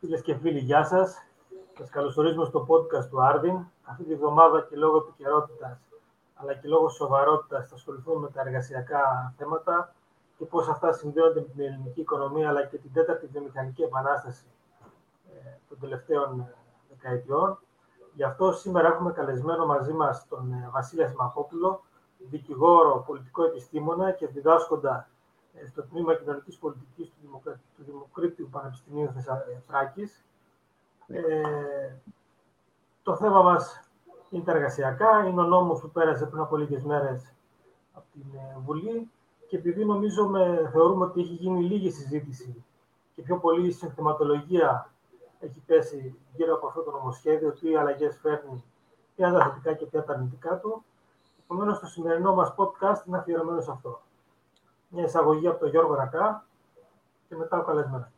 Φίλες και φίλοι, γεια σας. Σας καλωσορίζουμε στο podcast του Άρδιν. Αυτή τη βδομάδα και λόγω επικαιρότητας αλλά και λόγω σοβαρότητας θα ασχοληθούμε με τα εργασιακά θέματα και πώς αυτά συνδέονται με την ελληνική οικονομία αλλά και την τέταρτη βιομηχανική επανάσταση ε, των τελευταίων ε, δεκαετιών. Γι' αυτό σήμερα έχουμε καλεσμένο μαζί μας τον ε, Βασίλη Σιμακόπουλο, δικηγόρο, πολιτικό επιστήμονα και διδάσκοντα στο τμήμα κοινωνικής πολιτικής του, του Δημοκρίτιου Πανεπιστημίου Θράκης. Ε, το θέμα μας είναι τα εργασιακά, είναι ο νόμος που πέρασε πριν από λίγες μέρες από την ε, Βουλή και επειδή νομίζω με, θεωρούμε ότι έχει γίνει λίγη συζήτηση και πιο πολύ η συνθεματολογία έχει πέσει γύρω από αυτό το νομοσχέδιο, τι αλλαγές φέρνει, ποια τα θετικά και ποια τα αρνητικά του. Επομένως, το σημερινό μας podcast είναι αφιερωμένο σε αυτό. Μια εισαγωγή από τον Γιώργο Ρακά και μετά ο καλεσμένος.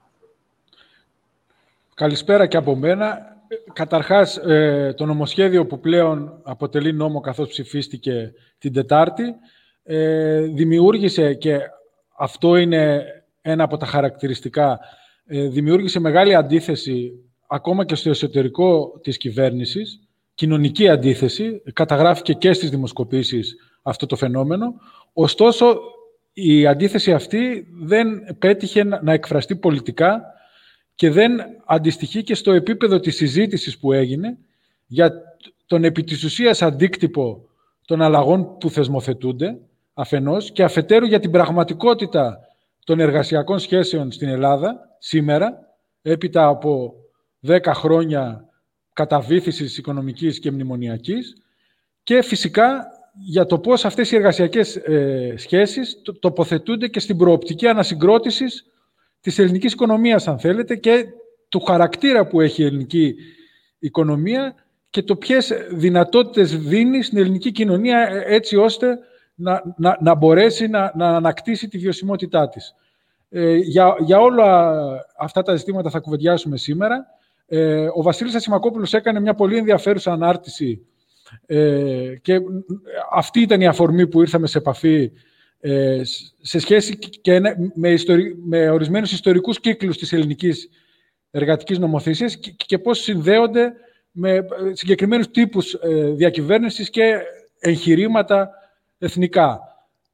Καλησπέρα και από μένα. Καταρχάς, ε, το νομοσχέδιο που πλέον αποτελεί νόμο καθώς ψηφίστηκε την Τετάρτη, ε, δημιούργησε και αυτό είναι ένα από τα χαρακτηριστικά, ε, δημιούργησε μεγάλη αντίθεση ακόμα και στο εσωτερικό της κυβέρνησης, κοινωνική αντίθεση, καταγράφηκε και στις δημοσκοπήσεις αυτό το φαινόμενο. Ωστόσο, η αντίθεση αυτή δεν πέτυχε να εκφραστεί πολιτικά και δεν αντιστοιχεί και στο επίπεδο της συζήτησης που έγινε για τον επί της ουσίας αντίκτυπο των αλλαγών που θεσμοθετούνται αφενός και αφετέρου για την πραγματικότητα των εργασιακών σχέσεων στην Ελλάδα σήμερα, έπειτα από 10 χρόνια καταβήθησης οικονομικής και μνημονιακής και φυσικά για το πώς αυτές οι εργασιακές ε, σχέσεις τοποθετούνται και στην προοπτική ανασυγκρότησης της ελληνικής οικονομίας, αν θέλετε, και του χαρακτήρα που έχει η ελληνική οικονομία και το ποιες δυνατότητες δίνει στην ελληνική κοινωνία ε, έτσι ώστε να, να, να μπορέσει να, να ανακτήσει τη βιωσιμότητά της. Ε, για, για όλα αυτά τα ζητήματα θα κουβεντιάσουμε σήμερα. Ε, ο Βασίλης Ασημακόπουλος έκανε μια πολύ ενδιαφέρουσα ανάρτηση ε, και αυτή ήταν η αφορμή που ήρθαμε σε επαφή ε, σε σχέση και με, ιστορι... με ορισμένους ιστορικούς κύκλους της ελληνικής εργατικής νομοθεσίας και, και πώς συνδέονται με ε, συγκεκριμένους τύπους ε, διακυβέρνησης και εγχειρήματα εθνικά.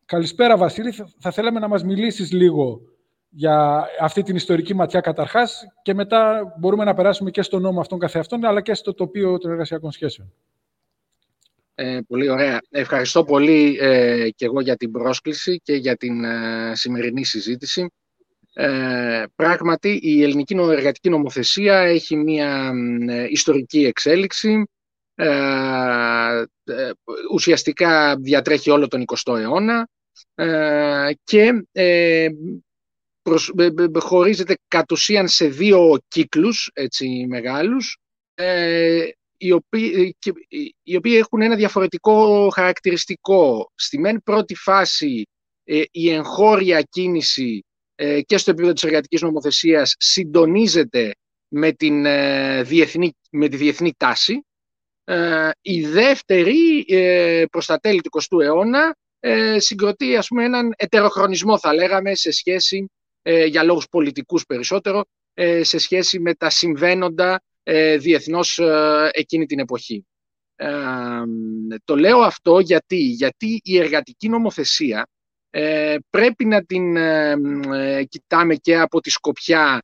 Καλησπέρα, Βασίλη. Θα θέλαμε να μας μιλήσεις λίγο για αυτή την ιστορική ματιά καταρχάς και μετά μπορούμε να περάσουμε και στο νόμο αυτόν καθεαυτόν, αλλά και στο τοπίο των εργασιακών σχέσεων. Ε, πολύ ωραία. Ευχαριστώ πολύ ε, και εγώ για την πρόσκληση και για την ε, σημερινή συζήτηση. Ε, πράγματι, η ελληνική εργατική νομοθεσία έχει μια ε, ιστορική εξέλιξη. ουσιαστικά διατρέχει όλο τον 20ο αιώνα και χωρίζεται κατ' ουσίαν σε δύο κύκλους έτσι, μεγάλους οι οποίοι, οι οποίοι έχουν ένα διαφορετικό χαρακτηριστικό. Στη μεν πρώτη φάση ε, η εγχώρια κίνηση ε, και στο επίπεδο της εργατικής νομοθεσίας συντονίζεται με, την, ε, διεθνή, με τη διεθνή τάση. Η δεύτερη προς τα τέλη του 20ου αιώνα συγκροτεί ας πούμε, έναν ετεροχρονισμό θα λέγαμε σε σχέση, για λόγους πολιτικούς περισσότερο, σε σχέση με τα συμβαίνοντα ε, διεθνώς ε, εκείνη την εποχή. Ε, το λέω αυτό γιατί, γιατί η εργατική νομοθεσία πρέπει να την κοιτάμε και από τη σκοπιά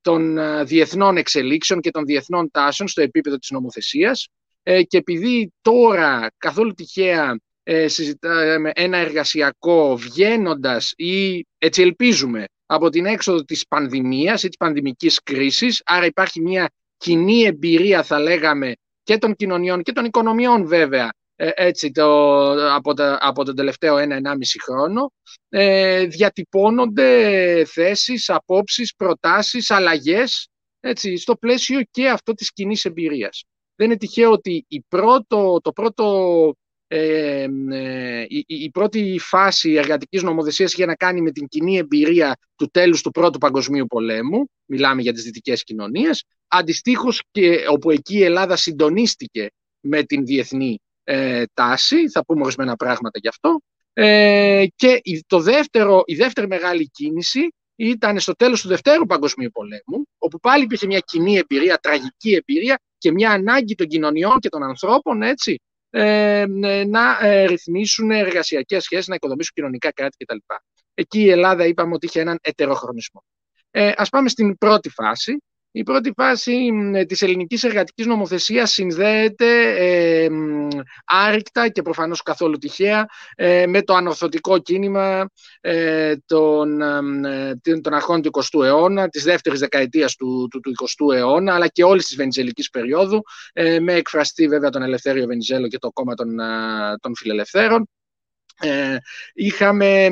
των διεθνών εξελίξεων και των διεθνών τάσεων στο επίπεδο της νομοθεσίας και επειδή τώρα καθόλου τυχαία συζητάμε ένα εργασιακό βγαίνοντας ή έτσι ελπίζουμε από την έξοδο της πανδημίας ή της πανδημικής κρίσης, άρα υπάρχει μια κοινή εμπειρία θα λέγαμε και των κοινωνιών και των οικονομιών βέβαια ε, έτσι το, από, τα, από τον τελευταίο ένα-ενάμιση χρόνο ε, διατυπώνονται θέσεις, απόψεις, προτάσεις, αλλαγές έτσι, στο πλαίσιο και αυτό της κοινής εμπειρίας. Δεν είναι τυχαίο ότι η πρώτο, το πρώτο ε, ε, η, πρώτη φάση εργατικής νομοθεσίας είχε να κάνει με την κοινή εμπειρία του τέλους του Πρώτου Παγκοσμίου Πολέμου, μιλάμε για τις δυτικές κοινωνίες, αντιστοίχως και όπου εκεί η Ελλάδα συντονίστηκε με την διεθνή ε, τάση, θα πούμε ορισμένα πράγματα γι' αυτό, ε, και το δεύτερο, η δεύτερη μεγάλη κίνηση ήταν στο τέλος του Δευτέρου Παγκοσμίου Πολέμου, όπου πάλι υπήρχε μια κοινή εμπειρία, τραγική εμπειρία και μια ανάγκη των κοινωνιών και των ανθρώπων έτσι, ε, να ε, ρυθμίσουν εργασιακές σχέσεις, να οικοδομήσουν κοινωνικά κράτη κτλ. Εκεί η Ελλάδα είπαμε ότι είχε έναν ετεροχρονισμό. Ε, ας πάμε στην πρώτη φάση, η πρώτη φάση της ελληνικής εργατικής νομοθεσίας συνδέεται ε, άρρηκτα και προφανώς καθόλου τυχαία ε, με το ανορθωτικό κίνημα ε, των, ε, των αρχών του 20ου αιώνα, της δεύτερης δεκαετίας του, του, του 20ου αιώνα, αλλά και όλης της βενιζελικής περίοδου, ε, με εκφραστή βέβαια τον Ελευθέριο Βενιζέλο και το κόμμα των, των φιλελευθέρων. Ε, είχαμε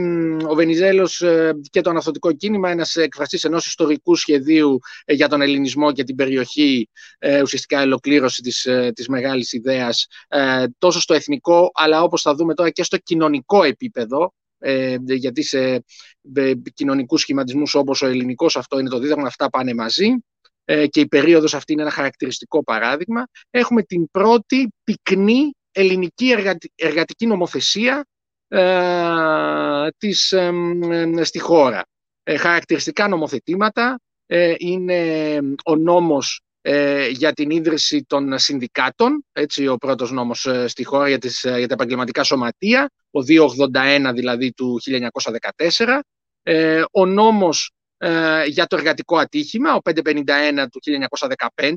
ο Βενιζέλος ε, και το αναθωτικό κίνημα, ένας εκφραστής ενός ιστορικού σχεδίου ε, για τον ελληνισμό και την περιοχή, ε, ουσιαστικά ολοκλήρωση της, της μεγάλης ιδέας, τόσο στο εθνικό, αλλά όπως θα δούμε τώρα και στο κοινωνικό επίπεδο, γιατί σε κοινωνικούς σχηματισμούς όπως ο ελληνικός αυτό είναι το δίδαγμα, αυτά πάνε μαζί και η περίοδος αυτή είναι ένα χαρακτηριστικό παράδειγμα. Έχουμε την πρώτη πυκνή ελληνική εργατική νομοθεσία ε, της, στη χώρα. Ε, χαρακτηριστικά νομοθετήματα ε, είναι ο νόμος για την ίδρυση των συνδικάτων, έτσι ο πρώτος νόμος στη χώρα για, τις, για τα επαγγελματικά σωματεία, ο 281 δηλαδή του 1904, ο νόμος για το εργατικό ατύχημα, ο 551 του 1915,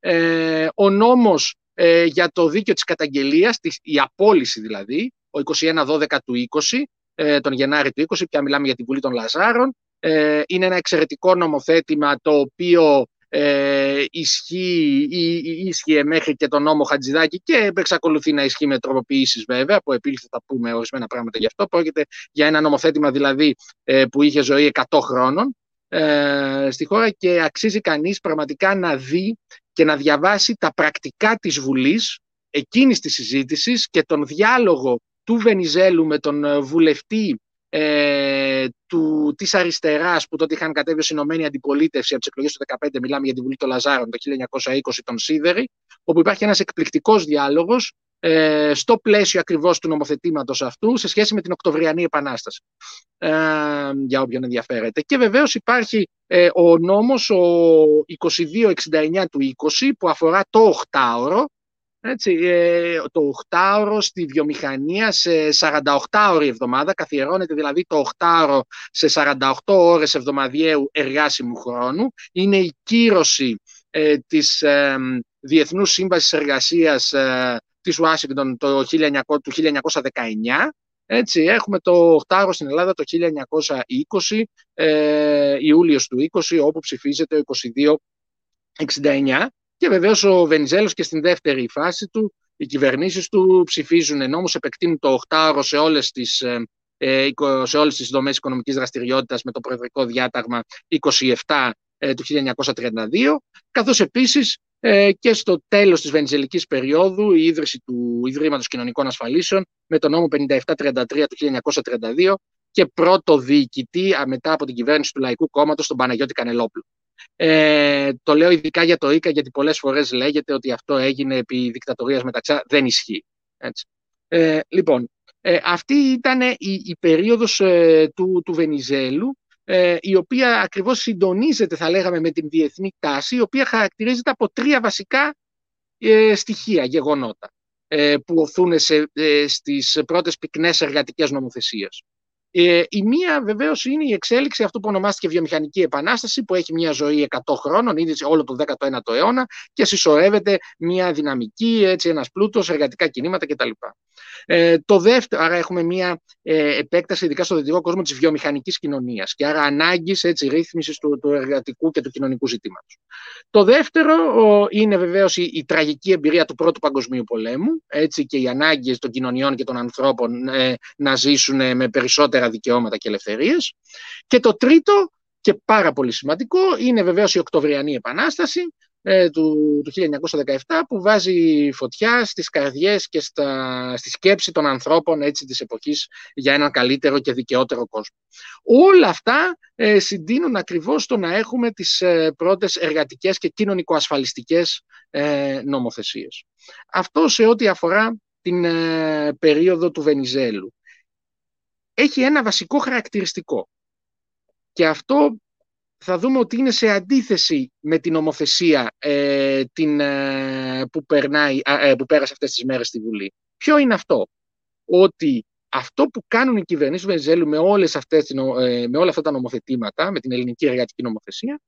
14-15, ο νόμος ε, για το δίκαιο της καταγγελίας, η απόλυση δηλαδή, ο 21-12 του 20, ε, τον Γενάρη του 20, πια μιλάμε για την Βουλή των Λαζάρων. Ε, είναι ένα εξαιρετικό νομοθέτημα το οποίο ε, ισχύει ή ίσχυε μέχρι και τον νόμο Χατζηδάκη και εξακολουθεί να ισχύει με τροποποιήσεις βέβαια, που επίλυθη θα πούμε ορισμένα πράγματα γι' αυτό. Πρόκειται για ένα νομοθέτημα δηλαδή ε, που είχε ζωή 100 χρόνων ε, στη χώρα και αξίζει κανείς πραγματικά να δει και να διαβάσει τα πρακτικά της Βουλής εκείνης της συζήτησης και τον διάλογο του Βενιζέλου με τον ε, βουλευτή ε, του, της αριστεράς που τότε είχαν κατέβει ως Ηνωμένη Αντιπολίτευση από τις εκλογές του 2015, μιλάμε για την Βουλή των Λαζάρων το 1920 τον Σίδερη, όπου υπάρχει ένας εκπληκτικός διάλογος ε, στο πλαίσιο ακριβώς του νομοθετήματος αυτού σε σχέση με την Οκτωβριανή Επανάσταση, ε, για όποιον ενδιαφέρεται. Και βεβαίως υπάρχει ε, ο νόμος, ο 2269 του 20, που αφορά το οχτάωρο, έτσι, ε, το 8ωρο στη βιομηχανία σε 48 ώρες εβδομάδα, καθιερώνεται δηλαδή το 8ωρο σε 48 ώρες εβδομαδιαίου εργάσιμου χρόνου. Είναι η κύρωση ε, της ε, Διεθνούς Σύμβασης Εργασίας ε, της Ουάσιγκτον το 1900, του 1919. Έτσι, έχουμε το 8 στην Ελλάδα το 1920, ε, Ιούλιος του 20, όπου ψηφίζεται ο 2269. Και βεβαίως ο Βενιζέλος και στην δεύτερη φάση του, οι κυβερνήσεις του ψηφίζουν νόμους, επεκτείνουν το 8 σε όλες τις ε, ε, σε όλες τις δομές οικονομικής δραστηριότητας με το Προεδρικό Διάταγμα 27 ε, του 1932, καθώς επίσης ε, και στο τέλος της βενιζελικής περίοδου η ίδρυση του Ιδρύματος Κοινωνικών Ασφαλίσεων με το νόμο 5733 του 1932 και πρώτο διοικητή μετά από την κυβέρνηση του Λαϊκού Κόμματος τον Παναγιώτη Κανελόπουλο. Ε, το λέω ειδικά για το ΙΚΑ γιατί πολλές φορές λέγεται ότι αυτό έγινε επί δικτατορίας μεταξά. Δεν ισχύει. Έτσι. Ε, λοιπόν, ε, αυτή ήταν η, η περίοδος ε, του, του Βενιζέλου ε, η οποία ακριβώς συντονίζεται, θα λέγαμε, με την διεθνή τάση, η οποία χαρακτηρίζεται από τρία βασικά ε, στοιχεία, γεγονότα, ε, που οθούν σε, στις πρώτες πυκνές εργατικές νομοθεσίες. Ε, η μία βεβαίως είναι η εξέλιξη αυτού που ονομάστηκε βιομηχανική επανάσταση, που έχει μια ζωή 100 χρόνων, ήδη όλο τον 19ο αιώνα και συσσωρεύεται μια δυναμική, έτσι, ένας πλούτος, εργατικά κινήματα κτλ. Ε, το δεύτερο, άρα έχουμε μια ε, επέκταση, ειδικά στο δυτικό κόσμο, της βιομηχανικής κοινωνίας και άρα ανάγκης ρύθμισης του, του εργατικού και του κοινωνικού ζητήματος. Το δεύτερο ο, είναι βεβαίως η, η, τραγική εμπειρία του Πρώτου Παγκοσμίου Πολέμου έτσι, και οι ανάγκες των κοινωνιών και των ανθρώπων ε, να ζήσουν με περισσότερα δικαιώματα και ελευθερίες. Και το τρίτο, και πάρα πολύ σημαντικό, είναι βεβαίως η Οκτωβριανή Επανάσταση, ε, του, του 1917 που βάζει φωτιά στις καρδιές και στα, στη σκέψη των ανθρώπων έτσι, της εποχής για έναν καλύτερο και δικαιότερο κόσμο. Όλα αυτά ε, συντείνουν ακριβώς το να έχουμε τις ε, πρώτες εργατικές και κοινωνικοασφαλιστικές ε, νομοθεσίες. Αυτό σε ό,τι αφορά την ε, περίοδο του Βενιζέλου. Έχει ένα βασικό χαρακτηριστικό. και αυτό θα δούμε ότι είναι σε αντίθεση με την νομοθεσία ε, την, ε, που, περνάει, ε, που πέρασε αυτές τις μέρες στη Βουλή. Ποιο είναι αυτό; Ότι αυτό που κάνουν οι κυβερνήσεις του Βενιζέλου με, όλες αυτές, ε, με όλα αυτά τα νομοθετήματα, με την ελληνική εργατική νομοθεσία,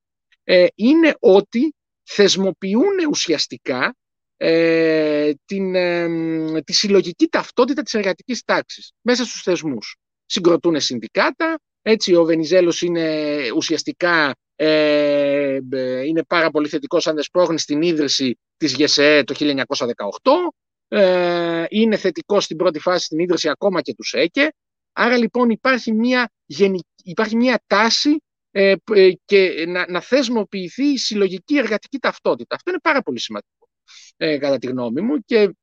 ε, είναι ότι θεσμοποιούν ουσιαστικά ε, την, ε, τη συλλογική ταυτότητα της εργατικής τάξης μέσα στους θεσμούς. Συγκροτούν συνδικάτα, έτσι ο Βενιζέλος είναι ουσιαστικά ε, είναι πάρα πολύ θετικός αν δεσπρόχνει στην ίδρυση της ΓΕΣΕ το 1918, ε, είναι θετικός στην πρώτη φάση στην ίδρυση ακόμα και του ΣΕΚΕ, άρα λοιπόν υπάρχει μια, υπάρχει μια τάση ε, ε, και να, να θεσμοποιηθεί η συλλογική εργατική ταυτότητα. Αυτό είναι πάρα πολύ σημαντικό, ε, κατά τη γνώμη μου, και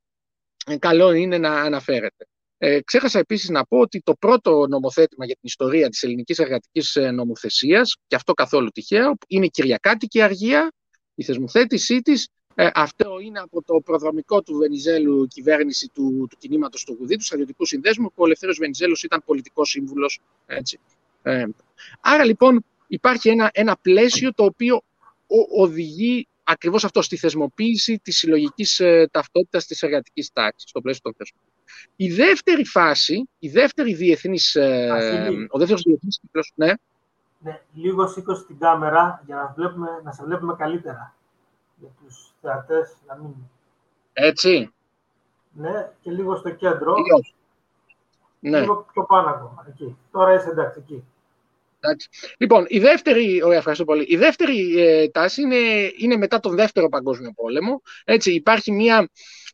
ε, καλό είναι να αναφέρεται. Ε, ξέχασα επίσης να πω ότι το πρώτο νομοθέτημα για την ιστορία της ελληνικής εργατικής ε, νομοθεσίας, και αυτό καθόλου τυχαίο, είναι η Κυριακάτικη Αργία, η θεσμοθέτησή της, ε, αυτό είναι από το προδρομικό του Βενιζέλου κυβέρνηση του, του κινήματος του Γουδί, του στρατιωτικού συνδέσμου, που ο Ελευθέρω Βενιζέλος ήταν πολιτικός σύμβουλος. Ε, άρα λοιπόν υπάρχει ένα, ένα πλαίσιο το οποίο οδηγεί ακριβώς αυτό στη θεσμοποίηση της συλλογικής ε, ταυτότητας της εργατικής τάξης, στο πλαίσιο των θεσμών. Η δεύτερη φάση, η δεύτερη διεθνής, ε, ο δεύτερος διεθνής κύκλος, ναι. Ναι, λίγο σήκωσε την κάμερα για να, βλέπουμε, να σε βλέπουμε καλύτερα. Για τους θεατές να μην... Έτσι. Ναι, και λίγο στο κέντρο. Λίγο. Ναι. Λίγο πιο πάνω ακόμα, εκεί. Τώρα είσαι εντάξει, εκεί. Εντάξει. Λοιπόν, η δεύτερη, ωραία, ευχαριστώ πολύ. Η δεύτερη ε, τάση είναι, είναι μετά τον δεύτερο παγκόσμιο πόλεμο. Έτσι, υπάρχει μια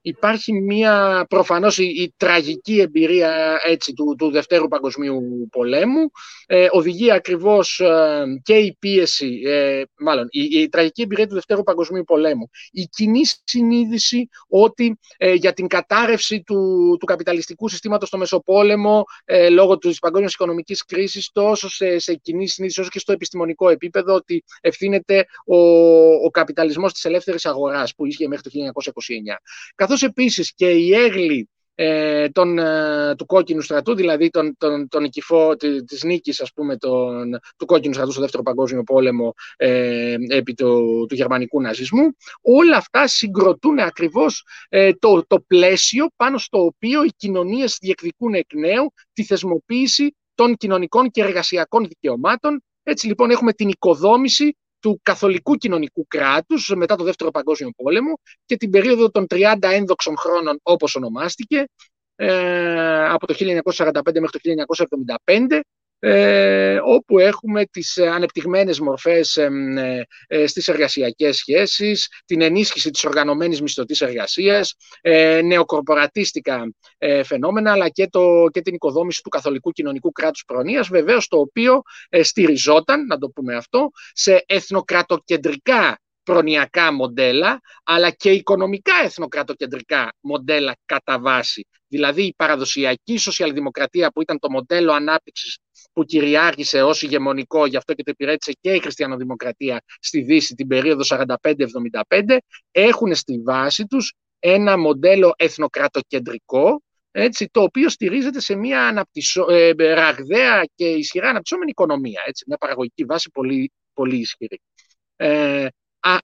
υπάρχει μια προφανώς η, τραγική εμπειρία έτσι, του, του Δευτέρου Παγκοσμίου Πολέμου. Ε, οδηγεί ακριβώς ε, και η πίεση, ε, μάλλον η, η, τραγική εμπειρία του Δευτέρου Παγκοσμίου Πολέμου. Η κοινή συνείδηση ότι ε, για την κατάρρευση του, του καπιταλιστικού συστήματος στο Μεσοπόλεμο ε, λόγω της παγκόσμιας οικονομικής κρίσης τόσο σε, σε κοινή συνείδηση όσο και στο επιστημονικό επίπεδο ότι ευθύνεται ο, ο καπιταλισμός της ελεύθερης αγοράς που ίσχυε μέχρι το 1929 καθώς επίσης και η έγλη ε, τον, ε, του κόκκινου στρατού, δηλαδή τον, τον, τον νικηφό της νίκης ας πούμε, τον, του κόκκινου στρατού στο Δεύτερο Παγκόσμιο Πόλεμο ε, επί του, του γερμανικού ναζισμού. Όλα αυτά συγκροτούν ακριβώς ε, το, το πλαίσιο πάνω στο οποίο οι κοινωνίες διεκδικούν εκ νέου τη θεσμοποίηση των κοινωνικών και εργασιακών δικαιωμάτων. Έτσι λοιπόν έχουμε την οικοδόμηση του καθολικού κοινωνικού κράτους μετά το Δεύτερο Παγκόσμιο Πόλεμο και την περίοδο των 30 ένδοξων χρόνων όπως ονομάστηκε ε, από το 1945 μέχρι το 1975 ε, όπου έχουμε τις ανεπτυγμένες μορφές ε, ε, στις εργασιακές σχέσεις, την ενίσχυση της οργανωμένης μισθωτής εργασίας, ε, νεοκορπορατίστικα ε, φαινόμενα, αλλά και, το, και την οικοδόμηση του καθολικού κοινωνικού κράτους προνοίας, βεβαίως το οποίο ε, στηριζόταν, να το πούμε αυτό, σε εθνοκρατοκεντρικά προνοιακά μοντέλα, αλλά και οικονομικά εθνοκρατοκεντρικά μοντέλα κατά βάση. Δηλαδή η παραδοσιακή σοσιαλδημοκρατία που ήταν το μοντέλο ανάπτυξης που κυριάρχησε ως ηγεμονικό, γι' αυτό και το υπηρέτησε και η χριστιανοδημοκρατία στη Δύση την περίοδο 45-75, έχουν στη βάση τους ένα μοντέλο εθνοκρατοκεντρικό, έτσι, το οποίο στηρίζεται σε μια αναπτυσσο... ε, ραγδαία και ισχυρά αναπτυσσόμενη οικονομία, έτσι, μια παραγωγική βάση πολύ, πολύ ισχυρή. Ε,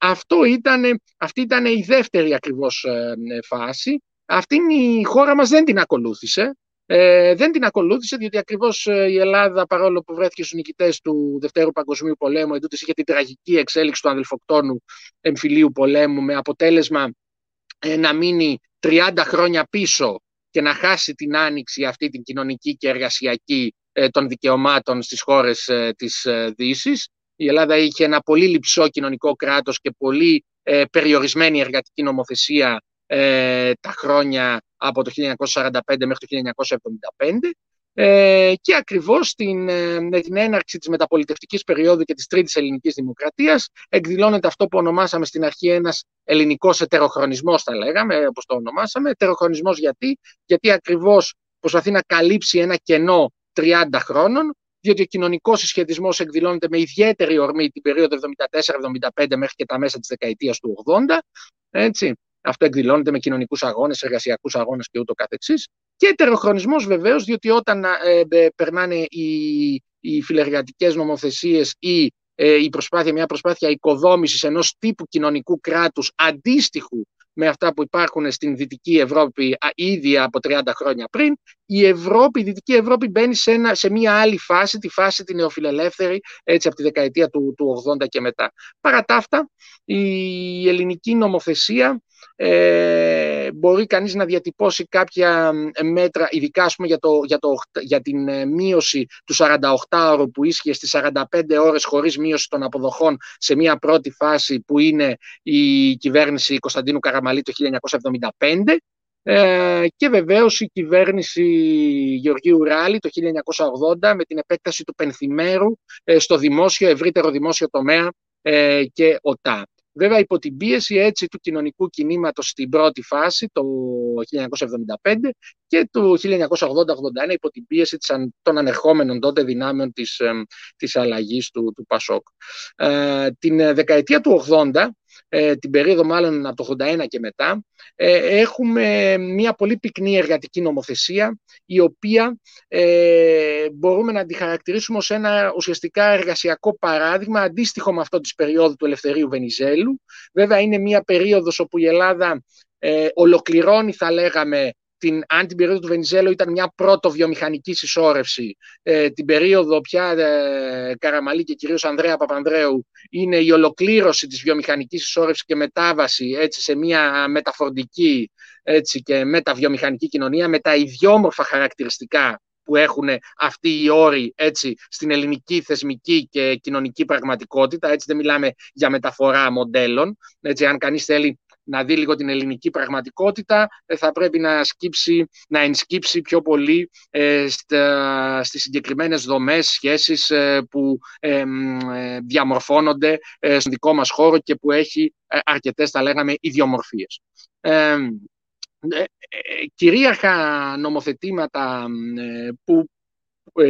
αυτό ήταν, αυτή ήταν η δεύτερη ακριβώς ε, φάση. Αυτή η χώρα μας δεν την ακολούθησε. Ε, δεν την ακολούθησε, διότι ακριβώς ε, η Ελλάδα, παρόλο που βρέθηκε στους νικητές του Δευτέρου Παγκοσμίου Πολέμου, εντούτοις είχε την τραγική εξέλιξη του αδελφοκτόνου εμφυλίου πολέμου, με αποτέλεσμα ε, να μείνει 30 χρόνια πίσω και να χάσει την άνοιξη αυτή την κοινωνική και εργασιακή ε, των δικαιωμάτων στις χώρες της Δύσης. Η Ελλάδα είχε ένα πολύ λυψό κοινωνικό κράτος και πολύ περιορισμένη εργατική νομοθεσία τα χρόνια από το 1945 μέχρι το 1975 ε, και ακριβώς την, ε, με την έναρξη της μεταπολιτευτικής περίοδου και της τρίτης ελληνικής δημοκρατίας εκδηλώνεται αυτό που ονομάσαμε στην αρχή ένας ελληνικός ετεροχρονισμός θα λέγαμε, όπως το ονομάσαμε. Ετεροχρονισμός γιατί, γιατί ακριβώς προσπαθεί να καλύψει ένα κενό 30 χρόνων διότι ο κοινωνικός συσχετισμός εκδηλώνεται με ιδιαίτερη ορμή την περίοδο 74-75 μέχρι και τα μέσα της δεκαετίας του 80, έτσι. Αυτό εκδηλώνεται με κοινωνικούς αγώνες, εργασιακούς αγώνες και ούτω καθεξής. Και ετεροχρονισμός βεβαίως, διότι όταν ε, ε, περνάνε οι, οι φιλεργατικές νομοθεσίες ή ε, η προσπάθεια, μια προσπάθεια οικοδόμησης ενός τύπου κοινωνικού κράτους αντίστοιχου με αυτά που υπάρχουν στην Δυτική Ευρώπη ήδη από 30 χρόνια πριν, η Ευρώπη, η Δυτική Ευρώπη μπαίνει σε, ένα, σε μια άλλη φάση, τη φάση τη νεοφιλελεύθερη, έτσι από τη δεκαετία του, του 80 και μετά. Παρά τα αυτά, η ελληνική νομοθεσία ε, μπορεί κανείς να διατυπώσει κάποια μέτρα, ειδικά πούμε, για, το, για, το, για την ε, μείωση του 48 ώρου που ίσχυε στις 45 ώρες χωρίς μείωση των αποδοχών σε μια πρώτη φάση που είναι η κυβέρνηση Κωνσταντίνου Καραμαλή το 1975 ε, και βεβαίως η κυβέρνηση Γεωργίου Ράλη το 1980 με την επέκταση του πενθυμέρου ε, στο δημόσιο, ευρύτερο δημόσιο τομέα ε, και ΟΤΑ. Βέβαια υπό την πίεση έτσι του κοινωνικού κινήματος στην πρώτη φάση το 1975 και το 1980-81 υπό την πίεση των ανερχόμενων τότε δυνάμεων της, της αλλαγής του, του Πασόκ. Ε, την δεκαετία του 80 ε, την περίοδο μάλλον από το 81 και μετά, ε, έχουμε μια πολύ πυκνή εργατική νομοθεσία, η οποία ε, μπορούμε να τη χαρακτηρίσουμε ως ένα ουσιαστικά εργασιακό παράδειγμα, αντίστοιχο με αυτό της περίοδου του Ελευθερίου Βενιζέλου. Βέβαια είναι μια περίοδος όπου η Ελλάδα ε, ολοκληρώνει, θα λέγαμε, την, αν την περίοδο του Βενιζέλο ήταν μια πρώτο βιομηχανική συσσόρευση, ε, την περίοδο πια ε, Καραμαλή και κυρίως Ανδρέα Παπανδρέου είναι η ολοκλήρωση της βιομηχανικής συσσόρευσης και μετάβαση έτσι, σε μια μεταφορντική έτσι, και μεταβιομηχανική κοινωνία με τα ιδιόμορφα χαρακτηριστικά που έχουν αυτοί οι όροι έτσι, στην ελληνική θεσμική και κοινωνική πραγματικότητα. Έτσι δεν μιλάμε για μεταφορά μοντέλων. Έτσι, αν κανείς θέλει να δει λίγο την ελληνική πραγματικότητα, ε, θα πρέπει να, σκύψει, να ενσκύψει πιο πολύ ε, στα, στις συγκεκριμένες δομές, σχέσεις ε, που ε, διαμορφώνονται στον δικό μας χώρο και που έχει αρκετές, θα λέγαμε, ιδιομορφίες. κυρίαρχα νομοθετήματα που,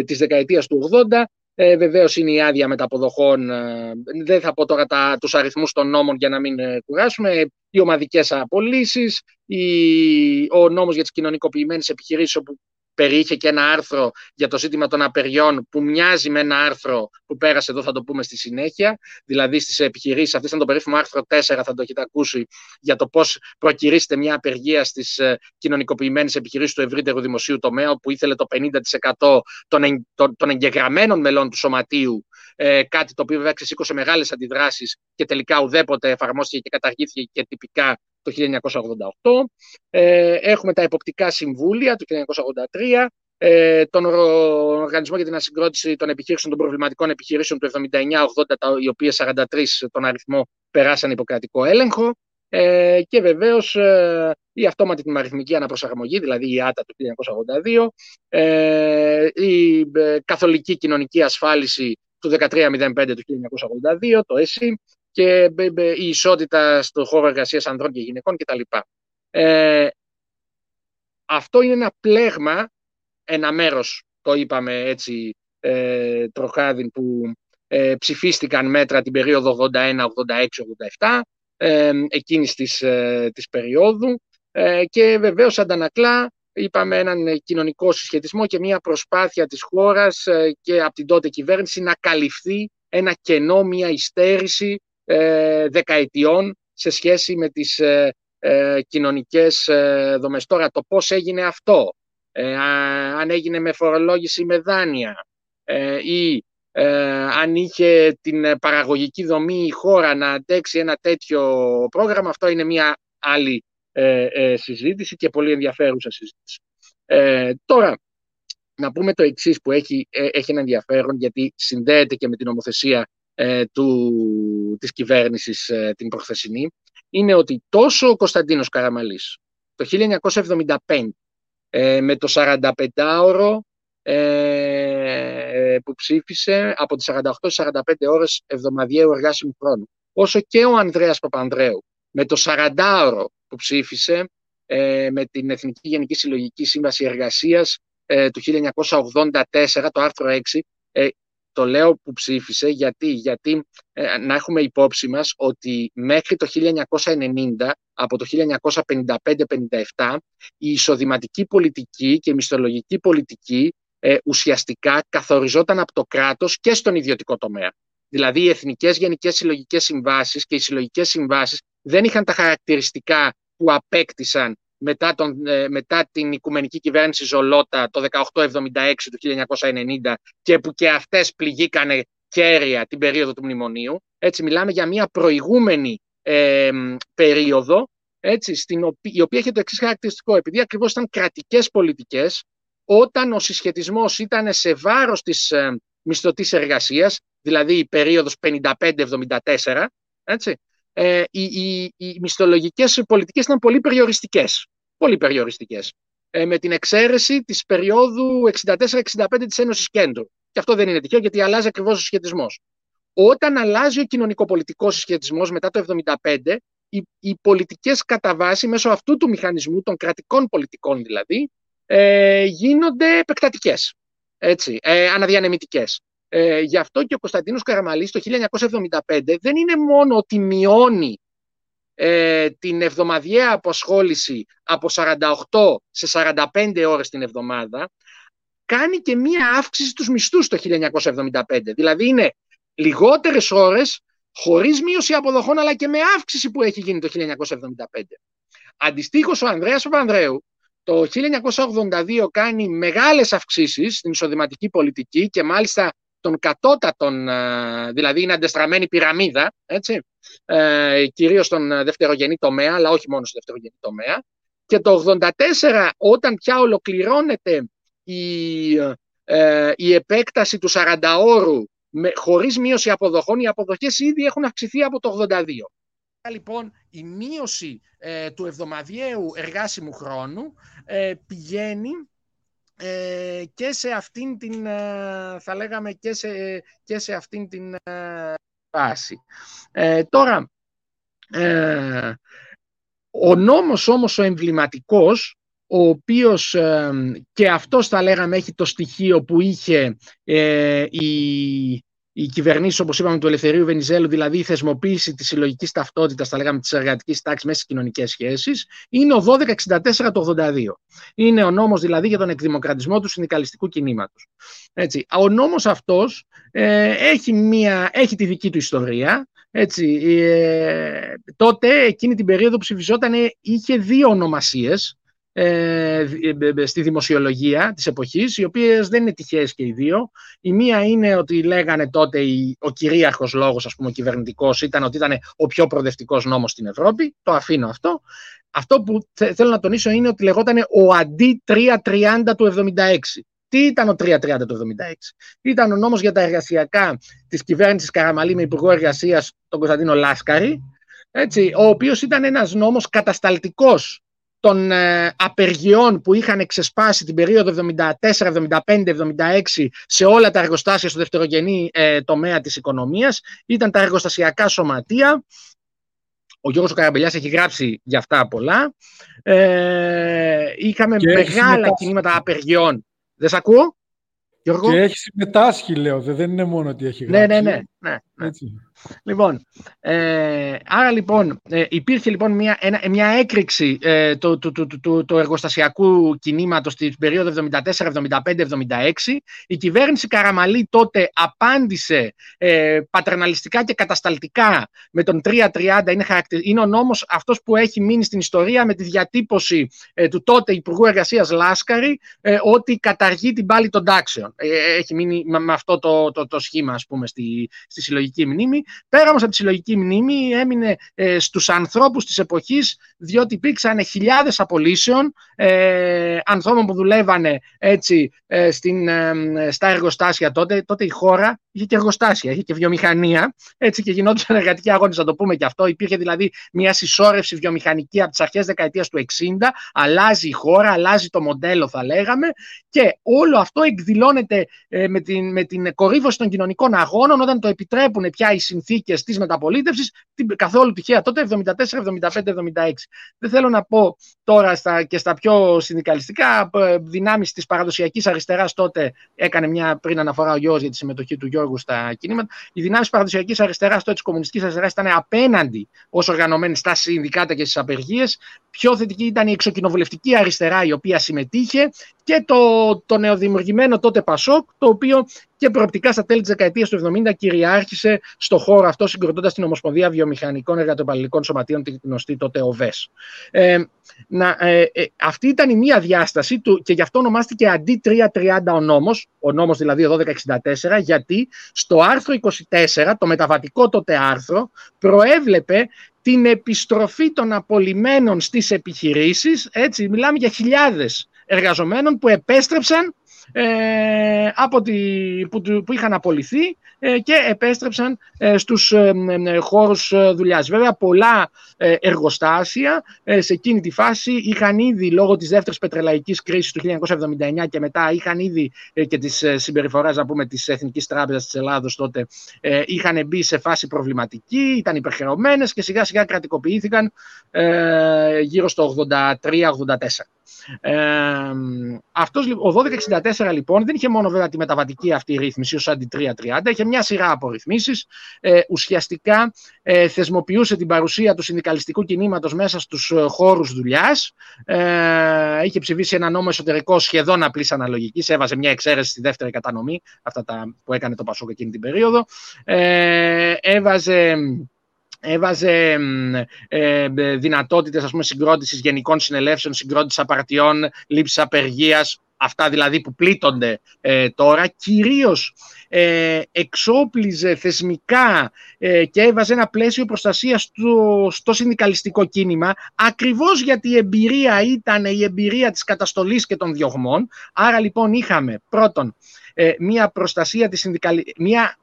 της δεκαετίας του 80 ε, Βεβαίως είναι η άδεια μεταποδοχών. Ε, δεν θα πω τώρα τα, τους αριθμούς των νόμων για να μην ε, κουράσουμε. Οι ομαδικές απολύσεις, η, ο νόμος για τις κοινωνικοποιημένες επιχειρήσεις όπου περιείχε και ένα άρθρο για το ζήτημα των απεριών που μοιάζει με ένα άρθρο που πέρασε εδώ, θα το πούμε στη συνέχεια. Δηλαδή στις επιχειρήσεις, αυτή ήταν το περίφημο άρθρο 4, θα το έχετε ακούσει, για το πώς προκυρήσετε μια απεργία στις ε, κοινωνικοποιημένες επιχειρήσεις του ευρύτερου δημοσίου τομέα, όπου ήθελε το 50% των, εγ, των, εγγεγραμμένων μελών του σωματείου, ε, κάτι το οποίο βέβαια ξεσήκωσε μεγάλες αντιδράσεις και τελικά ουδέποτε εφαρμόστηκε και καταργήθηκε και τυπικά το 1988. Ε, έχουμε τα εποπτικά συμβούλια το 1983, ε, τον Οργανισμό για την Ασυγκρότηση των Επιχείρησεων των Προβληματικών Επιχειρήσεων του 79-80, οι οποίες 43 τον αριθμό περάσαν υποκρατικό έλεγχο. Ε, και βεβαίως ε, η αυτόματη τιμαριθμική αναπροσαρμογή, δηλαδή η ΆΤΑ του 1982, ε, η ε, καθολική κοινωνική ασφάλιση του 1305 του 1982, το ΕΣΥ, και η ισότητα στον χώρο εργασίας ανδρών και γυναικών κτλ. Ε, αυτό είναι ένα πλέγμα, ένα μέρος, το είπαμε έτσι, ε, τροχάδιν, που ε, ψηφίστηκαν μέτρα την περίοδο 81, 86, 87, ε, εκείνης της, ε, της περίοδου ε, και βεβαίως αντανακλά είπαμε έναν κοινωνικό συσχετισμό και μια προσπάθεια της χώρας ε, και από την τότε κυβέρνηση να καλυφθεί ένα κενό, μια υστέρηση ε, δεκαετιών σε σχέση με τις ε, ε, κοινωνικές ε, δομές. Τώρα, το πώς έγινε αυτό, ε, αν έγινε με φορολόγηση με δάνεια ή αν είχε την παραγωγική δομή η χώρα να αντέξει ένα τέτοιο πρόγραμμα, αυτό είναι μια άλλη συζήτηση και πολύ ενδιαφέρουσα συζήτηση. τώρα, να πούμε το εξής που έχει, έχει ένα ενδιαφέρον γιατί συνδέεται και με την νομοθεσία ε, του, της κυβέρνησης ε, την προχθεσινή είναι ότι τόσο ο Κωνσταντίνος Καραμαλής το 1975 ε, με το 45ωρο ε, που ψήφισε από τις 48-45 ώρες εβδομαδιαίου εργάσιμου χρόνου όσο και ο Ανδρέας Παπανδρέου με το 40ωρο που ψήφισε ε, με την Εθνική Γενική Συλλογική Σύμβαση Εργασίας του 1984, το άρθρο 6, το λέω που ψήφισε γιατί, γιατί ε, να έχουμε υπόψη μας ότι μέχρι το 1990, από το 1955-57, η εισοδηματική πολιτική και η μισθολογική πολιτική ε, ουσιαστικά καθοριζόταν από το κράτος και στον ιδιωτικό τομέα. Δηλαδή οι εθνικές γενικές συλλογικές συμβάσεις και οι συλλογικές συμβάσεις δεν είχαν τα χαρακτηριστικά που απέκτησαν μετά, τον, ε, μετά την οικουμενική κυβέρνηση Ζολότα το 1876 του 1990 και που και αυτές πληγήκανε κέρια την περίοδο του μνημονίου. Έτσι μιλάμε για μια προηγούμενη ε, περίοδο έτσι, στην οποία, η οποία είχε το εξής χαρακτηριστικό. Επειδή ακριβώς ήταν κρατικές πολιτικές, όταν ο συσχετισμός ήταν σε βάρος της ε, μισθωτής εργασίας, δηλαδή η περίοδος 55-74, έτσι, ε, οι, οι, οι μισθολογικές πολιτικές ήταν πολύ περιοριστικές. Πολύ περιοριστικές. Ε, με την εξαίρεση της περίοδου 64-65 της Ένωσης Κέντρου. Και αυτό δεν είναι τυχαίο γιατί αλλάζει ακριβώς ο συσχετισμός. Όταν αλλάζει ο κοινωνικοπολιτικός συσχετισμός μετά το 1975, οι, οι πολιτικές κατά βάση μέσω αυτού του μηχανισμού, των κρατικών πολιτικών δηλαδή, ε, γίνονται επεκτατικές, έτσι, ε, αναδιανεμητικές. Ε, γι' αυτό και ο Κωνσταντίνος Καραμαλής το 1975 δεν είναι μόνο ότι μειώνει ε, την εβδομαδιαία αποσχόληση από 48 σε 45 ώρες την εβδομάδα, κάνει και μία αύξηση στους μισθούς το 1975. Δηλαδή είναι λιγότερες ώρες, χωρίς μείωση αποδοχών, αλλά και με αύξηση που έχει γίνει το 1975. Αντιστοίχως ο Ανδρέας Παπανδρέου το 1982 κάνει μεγάλες αυξήσεις στην εισοδηματική πολιτική και μάλιστα των κατώτατων, ε, δηλαδή είναι αντεστραμμένη πυραμίδα, έτσι, ε, κυρίως στον δευτερογενή τομέα, αλλά όχι μόνο στο δευτερογενή τομέα. Και το 84, όταν πια ολοκληρώνεται η, ε, η επέκταση του 40 όρου με, χωρίς μείωση αποδοχών, οι αποδοχές ήδη έχουν αυξηθεί από το 82. Λοιπόν, η μείωση ε, του εβδομαδιαίου εργάσιμου χρόνου ε, πηγαίνει ε, και σε αυτήν την, ε, θα λέγαμε, και σε, και σε αυτήν την βάση. τώρα, ο νόμος όμως ο εμβληματικός, ο οποίος και αυτός θα λέγαμε έχει το στοιχείο που είχε η οι κυβερνήσεις, όπως είπαμε, του Ελευθερίου Βενιζέλου, δηλαδή η θεσμοποίηση της συλλογικής ταυτότητας, θα λέγαμε, της εργατικής τάξης μέσα στις κοινωνικές σχέσεις, είναι ο 1264 το 82. Είναι ο νόμος δηλαδή για τον εκδημοκρατισμό του συνδικαλιστικού κινήματος. Ο νόμος αυτός ε, έχει, έχει τη δική του ιστορία. Έτσι, ε, τότε, εκείνη την περίοδο που ψηφιζόταν, είχε δύο ονομασίες ε, στη δημοσιολογία της εποχής, οι οποίες δεν είναι τυχαίες και οι δύο. Η μία είναι ότι λέγανε τότε ο κυρίαρχος λόγος, ας πούμε, ο κυβερνητικός, ήταν ότι ήταν ο πιο προοδευτικός νόμος στην Ευρώπη. Το αφήνω αυτό. Αυτό που θέλω να τονίσω είναι ότι λεγόταν ο αντί 330 του 76. Τι ήταν ο 330 του 76. Ήταν ο νόμος για τα εργασιακά της κυβέρνησης Καραμαλή με Υπουργό Εργασίας τον Κωνσταντίνο Λάσκαρη, έτσι, ο οποίος ήταν ένας νόμος κατασταλτικός των ε, απεργιών που είχαν ξεσπάσει την περίοδο 74, 75, 76 σε όλα τα εργοστάσια στο δευτερογενή ε, τομέα της οικονομίας. Ήταν τα εργοστασιακά σωματεία. Ο Γιώργος Καραμπελιάς έχει γράψει για αυτά πολλά. Ε, είχαμε μεγάλα κινήματα απεργιών. Δεν σ' ακούω; Γιώργο; Και έχεις συμμετάσχει, λέω. Δεν είναι μόνο ότι έχει γράψει. Ναι, ναι, ναι. ναι, ναι. Έτσι. Λοιπόν, ε, άρα λοιπόν ε, υπήρχε λοιπόν μια, ένα, μια έκρηξη ε, του, του, του, του, του εργοστασιακού κινήματος στην περίοδο 74, 75, 76. Η κυβέρνηση Καραμαλή τότε απάντησε ε, πατερναλιστικά και κατασταλτικά με τον 330. Είναι, είναι ο νόμος αυτός που έχει μείνει στην ιστορία με τη διατύπωση ε, του τότε Υπουργού Εργασίας Λάσκαρη ε, ότι καταργεί την πάλη των τάξεων. Ε, έχει μείνει με, αυτό το, το, το, σχήμα ας πούμε στη, στη συλλογική μνήμη. Πέρα όμως από τη συλλογική μνήμη έμεινε ε, στους ανθρώπους της εποχής διότι υπήρξαν χιλιάδες απολύσεων ε, ανθρώπων που δουλεύανε έτσι ε, στην, ε, στα εργοστάσια τότε. Τότε η χώρα είχε και εργοστάσια, είχε και βιομηχανία έτσι και γινόντουσαν εργατικοί αγώνες, να το πούμε και αυτό. Υπήρχε δηλαδή μια συσσόρευση βιομηχανική από τις αρχές δεκαετίας του 60. Αλλάζει η χώρα, αλλάζει το μοντέλο θα λέγαμε και όλο αυτό εκδηλώνεται ε, με, την, με την κορύφωση των κοινωνικών αγώνων όταν το επιτρέπουν πια οι συνθήκες της μεταπολίτευσης, καθόλου τυχαία τότε 74, 75, 76. Δεν θέλω να πω τώρα στα, και στα πιο συνδικαλιστικά ε, δυνάμεις της παραδοσιακής αριστεράς τότε έκανε μια πριν αναφορά ο Γιώργο για τη συμμετοχή του Γιώργου στα κινήματα. Οι δυνάμεις παραδοσιακής αριστεράς τότε τη κομμουνιστικής αριστεράς ήταν απέναντι ως οργανωμένοι στα συνδικάτα και στις απεργίες. Πιο θετική ήταν η εξοκοινοβουλευτική αριστερά η οποία συμμετείχε και το, το νεοδημιουργημένο τότε Πασόκ, το οποίο και προοπτικά στα τέλη της δεκαετίας του 70 κυριάρχησε στο χώρο αυτό, συγκροτώντας την Ομοσπονδία Βιομηχανικών Εργατοπαλληλικών Σωματείων, την γνωστή τότε ΟΒΕΣ. Ε, να, ε, ε, αυτή ήταν η μία διάσταση του και γι' αυτό ονομάστηκε αντί 330 ο νόμος, ο νόμος δηλαδή 1264, γιατί στο άρθρο 24, το μεταβατικό τότε άρθρο, προέβλεπε την επιστροφή των απολυμένων στις επιχειρήσεις, έτσι μιλάμε για χιλιάδες εργαζομένων που επέστρεψαν ε, από τη, που, που είχαν απολυθεί ε, και επέστρεψαν ε, στους ε, χώρους δουλειάς. Βέβαια πολλά εργοστάσια σε εκείνη τη φάση είχαν ήδη λόγω της δεύτερης πετρελαϊκής κρίσης του 1979 και μετά είχαν ήδη και της συμπεριφοράς να πούμε της Εθνικής Τράπεζας της Ελλάδος τότε είχαν μπει σε φάση προβληματική, ήταν υπερχερωμένες και σιγά σιγά κρατικοποιήθηκαν γύρω στο 83-84. Ε, αυτός, ο 1264 λοιπόν δεν είχε μόνο βέβαια τη μεταβατική αυτή ρύθμιση ως αντι 330, είχε μια σειρά από ρυθμίσεις, ε, ουσιαστικά ε, θεσμοποιούσε την παρουσία του συνδικαλιστικού κινήματος μέσα στους ε, χώρους δουλειάς, ε, είχε ψηφίσει ένα νόμο εσωτερικό σχεδόν απλής αναλογικής, έβαζε μια εξαίρεση στη δεύτερη κατανομή, αυτά τα που έκανε το Πασόκ εκείνη την περίοδο, ε, έβαζε έβαζε ε, δυνατότητες ας πούμε, συγκρότησης γενικών συνελεύσεων, συγκρότησης απαρτιών, λήψης απεργίας, αυτά δηλαδή που πλήττονται ε, τώρα, κυρίως ε, εξόπλιζε θεσμικά ε, και έβαζε ένα πλαίσιο προστασίας στο, στο συνδικαλιστικό κίνημα, ακριβώς γιατί η εμπειρία ήταν η εμπειρία της καταστολής και των διωγμών. Άρα λοιπόν είχαμε πρώτον ε, μια προστασία της συνδικαλι... μια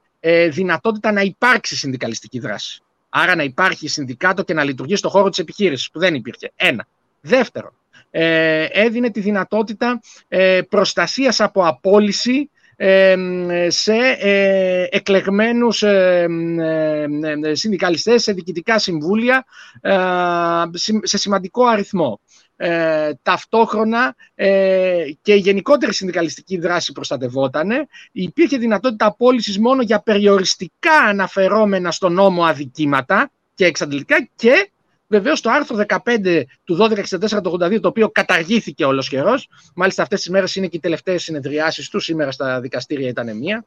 δυνατότητα να υπάρξει συνδικαλιστική δράση. Άρα να υπάρχει συνδικάτο και να λειτουργεί στον χώρο της επιχείρησης, που δεν υπήρχε. Ένα. Δεύτερον, ε, έδινε τη δυνατότητα ε, προστασίας από απόλυση ε, σε ε, εκλεγμένους ε, συνδικαλιστές, σε διοικητικά συμβούλια, σε σημαντικό αριθμό. Ε, ταυτόχρονα ε, και η γενικότερη συνδικαλιστική δράση προστατευότανε. Υπήρχε δυνατότητα απόλυσης μόνο για περιοριστικά αναφερόμενα στον νόμο αδικήματα και εξαντλητικά και Βεβαίως το άρθρο 15 του 1264 το 82, το οποίο καταργήθηκε όλος καιρός. Μάλιστα, αυτές τις μέρες είναι και οι τελευταίες συνεδριάσεις του. Σήμερα στα δικαστήρια ήταν μία.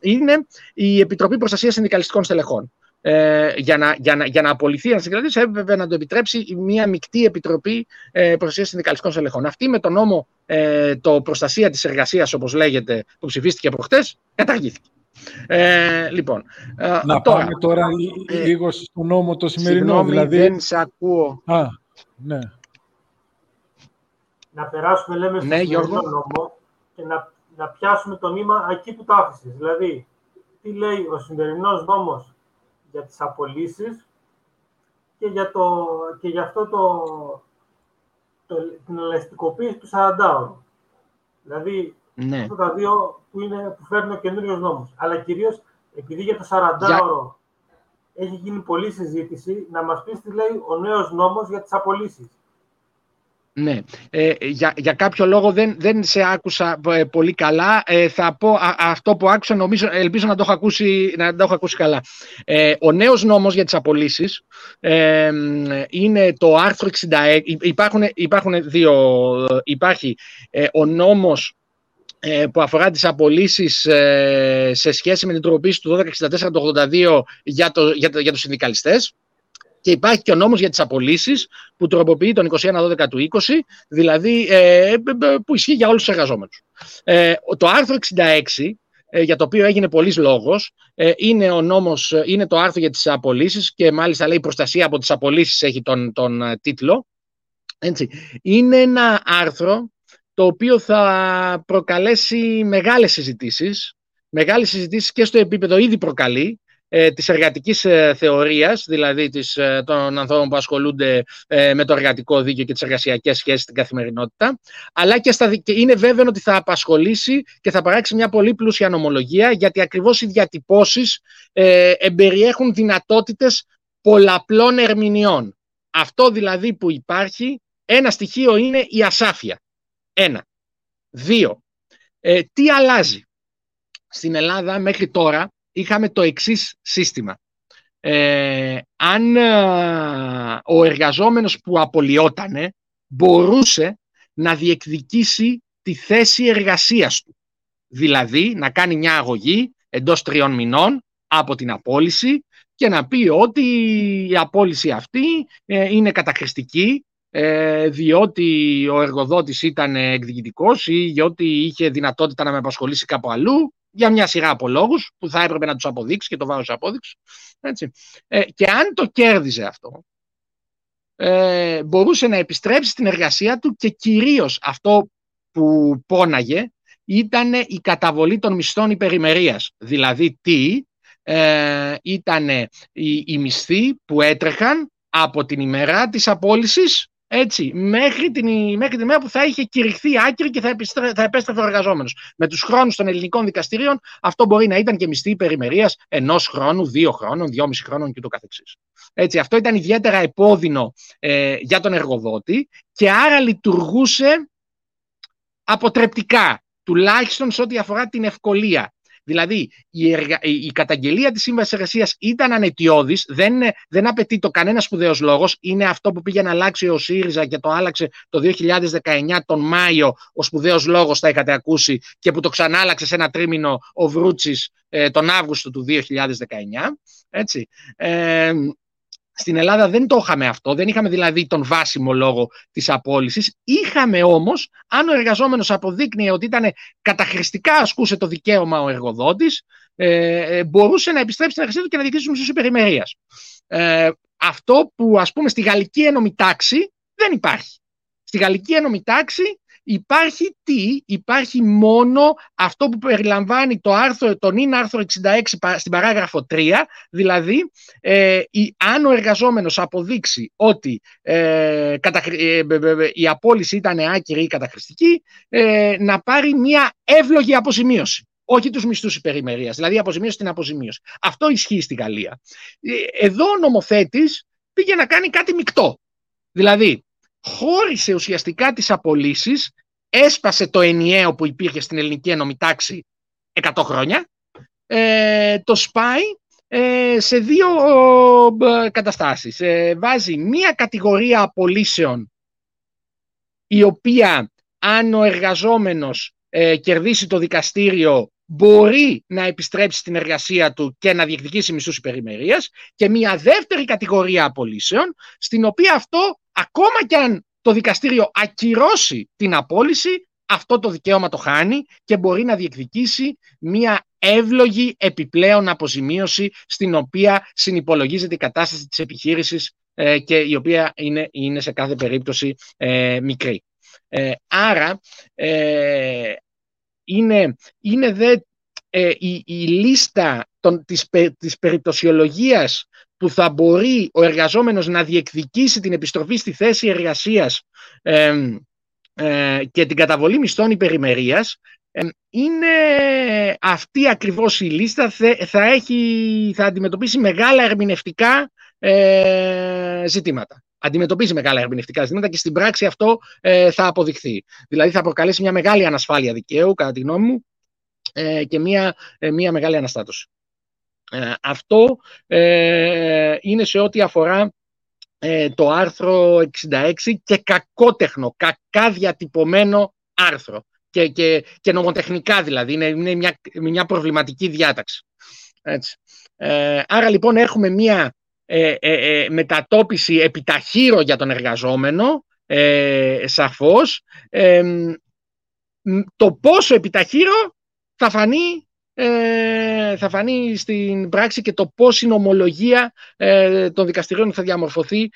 Είναι η Επιτροπή Προστασίας Συνδικαλιστικών Στελεχών ε, για, να, για, να, για να απολυθεί ένας συγκρατής, έπρεπε να το επιτρέψει μια μεικτή επιτροπή ε, προστασίας συνδικαλιστικών ελεγχών. Αυτή με τον νόμο ε, το προστασία της εργασίας, όπως λέγεται, που ψηφίστηκε προχτές, καταργήθηκε. Ε, λοιπόν, ε, να τώρα, πάμε τώρα ε, λίγο στο νόμο το σημερινό. Συγγνώμη, δηλαδή... δεν σε ακούω. Α, ναι. Να περάσουμε, λέμε, στο ναι, σημερινό νόμο και να, να πιάσουμε το νήμα εκεί που το άφησες. Δηλαδή, τι λέει ο σημερινός νόμος; Για τις απολύσεις και για, το, και για αυτό το, το, την ελαστικοποίηση του 40 Δηλαδή, ναι. αυτά τα δύο που, είναι, που φέρνει ο καινούριο νόμος. Αλλά κυρίως, επειδή για το 40 έχει γίνει πολλή συζήτηση, να μας πεις τι λέει ο νέος νόμος για τις απολύσεις. Ναι. Ε, για, για κάποιο λόγο δεν, δεν σε άκουσα ε, πολύ καλά. Ε, θα πω αυτό που άκουσα, νομίζω, ελπίζω να το έχω ακούσει, να το έχω ακούσει καλά. Ε, ο νέος νόμος για τις απολύσεις ε, είναι το άρθρο 66. Υπάρχουν, υπάρχουν δύο. Υπάρχει ο νόμος που αφορά τις απολύσεις σε σχέση με την τροποποίηση του 1264-82 για, το, για, για τους συνδικαλιστές και υπάρχει και ο νόμος για τις απολύσεις που τροποποιεί τον 21-12 του 20, δηλαδή ε, που ισχύει για όλους τους εργαζόμενους. Ε, το άρθρο 66 ε, για το οποίο έγινε πολλής λόγος, ε, είναι, ο νόμος, είναι το άρθρο για τις απολύσεις και μάλιστα λέει προστασία από τις απολύσεις έχει τον, τον τίτλο. Έτσι. Είναι ένα άρθρο το οποίο θα προκαλέσει μεγάλες συζητήσεις, μεγάλες συζητήσεις και στο επίπεδο ήδη προκαλεί, ε, της εργατικής ε, θεωρίας, δηλαδή της, ε, των ανθρώπων που ασχολούνται ε, με το εργατικό δίκαιο και τις εργασιακές σχέσεις στην καθημερινότητα, αλλά και, στα, και είναι βέβαιο ότι θα απασχολήσει και θα παράξει μια πολύ πλούσια νομολογία, γιατί ακριβώς οι διατυπώσεις ε, εμπεριέχουν δυνατότητες πολλαπλών ερμηνεών. Αυτό δηλαδή που υπάρχει, ένα στοιχείο είναι η ασάφεια. Ένα. Δύο. Ε, τι αλλάζει; Στην Ελλάδα μέχρι τώρα είχαμε το εξής σύστημα. Ε, αν ε, ο εργαζόμενος που απολυότανε μπορούσε να διεκδικήσει τη θέση εργασίας του. Δηλαδή να κάνει μια αγωγή εντός τριών μηνών από την απόλυση και να πει ότι η απόλυση αυτή ε, είναι καταχρηστική ε, διότι ο εργοδότης ήταν εκδικητικός ή διότι είχε δυνατότητα να με απασχολήσει κάπου αλλού για μια σειρά από λόγους που θα έπρεπε να τους αποδείξει και το βάρος απόδειξης. Έτσι. Ε, και αν το κέρδιζε αυτό, ε, μπορούσε να επιστρέψει στην εργασία του και κυρίως αυτό που πόναγε ήταν η καταβολή των μισθών υπερημερίας. Δηλαδή τι, ε, ήταν οι, οι μισθοί που έτρεχαν από την ημέρα της απόλυσης έτσι, μέχρι την, μέχρι την μέρα που θα είχε κηρυχθεί άκρη και θα, επιστρέ, θα επέστρεφε ο εργαζόμενος. Με τους χρόνους των ελληνικών δικαστηρίων, αυτό μπορεί να ήταν και μισθή υπερημερία ενός χρόνου, δύο χρόνων, δυόμιση χρόνων κ.ο.κ. Έτσι, αυτό ήταν ιδιαίτερα επώδυνο ε, για τον εργοδότη και άρα λειτουργούσε αποτρεπτικά, τουλάχιστον σε ό,τι αφορά την ευκολία. Δηλαδή, η, εργα... η καταγγελία της Σύμβασης Εργασίας ήταν ανετιώδης, δεν, δεν απαιτεί το κανένα σπουδαίος λόγος. Είναι αυτό που πήγε να αλλάξει ο ΣΥΡΙΖΑ και το άλλαξε το 2019 τον Μάιο. Ο σπουδαίος λόγος, θα είχατε ακούσει, και που το ξανάλαξε σε ένα τρίμηνο ο Βρούτσης ε, τον Αύγουστο του 2019. Έτσι. Ε, στην Ελλάδα δεν το είχαμε αυτό, δεν είχαμε δηλαδή τον βάσιμο λόγο της απόλυσης. Είχαμε όμως, αν ο εργαζόμενος αποδείκνυε ότι ήταν καταχρηστικά ασκούσε το δικαίωμα ο εργοδότης, ε, ε μπορούσε να επιστρέψει στην εργασία του και να διοικήσει μισούς υπερημερίας. Ε, αυτό που ας πούμε στη γαλλική ένωμη τάξη δεν υπάρχει. Στη γαλλική ένωμη τάξη Υπάρχει τι, υπάρχει μόνο αυτό που περιλαμβάνει το άρθρο, τον είναι άρθρο 66 στην παράγραφο 3, δηλαδή ε, η, αν ο εργαζόμενος αποδείξει ότι ε, κατα, ε, η απόλυση ήταν άκυρη ή καταχρηστική, ε, να πάρει μια εύλογη αποζημίωση. Όχι τους μισθούς υπερημερίας, δηλαδή αποζημίωση στην αποζημίωση. Αυτό ισχύει στη Γαλλία. Ε, εδώ ο νομοθέτης πήγε να κάνει κάτι μεικτό. Δηλαδή, χώρισε ουσιαστικά τις απολύσεις, έσπασε το ενιαίο που υπήρχε στην ελληνική ένωμη τάξη 100 χρόνια, ε, το σπάει ε, σε δύο ε, καταστάσεις. Ε, βάζει μία κατηγορία απολύσεων η οποία αν ο εργαζόμενος κερδίσει το δικαστήριο μπορεί να επιστρέψει στην εργασία του και να διεκδικήσει μισθούς υπερημερίας και μια δεύτερη κατηγορία απολύσεων στην οποία αυτό ακόμα κι αν το δικαστήριο ακυρώσει την απόλυση αυτό το δικαίωμα το χάνει και μπορεί να διεκδικήσει μια εύλογη επιπλέον αποζημίωση στην οποία συνυπολογίζεται η κατάσταση της επιχείρησης ε, και η οποία είναι, είναι σε κάθε περίπτωση ε, μικρή. Ε, άρα είναι, είναι δε ε, η, η, λίστα των, της, της περιπτωσιολογίας που θα μπορεί ο εργαζόμενος να διεκδικήσει την επιστροφή στη θέση εργασίας ε, και την καταβολή μισθών υπερημερίας είναι αυτή ακριβώς η λίστα. Θα, έχει, θα αντιμετωπίσει μεγάλα ερμηνευτικά ε, ζητήματα αντιμετωπίζει μεγάλα ερμηνευτικά ζητήματα και στην πράξη αυτό ε, θα αποδειχθεί. Δηλαδή θα προκαλέσει μια μεγάλη ανασφάλεια δικαίου, κατά τη γνώμη μου, ε, και μια, ε, μια μεγάλη αναστάτωση. αυτό είναι σε ό,τι αφορά το άρθρο 66 και κακότεχνο, κακά διατυπωμένο άρθρο. Και, και, και νομοτεχνικά δηλαδή, είναι, είναι μια, μια προβληματική διάταξη. Έτσι. άρα λοιπόν έχουμε μια ε, ε, ε, μετατόπιση επιταχύρω για τον εργαζόμενο, ε, σαφώς. το πόσο επιταχύρω θα φανεί, θα φανεί στην πράξη και το πώς η νομολογία των δικαστηρίων θα διαμορφωθεί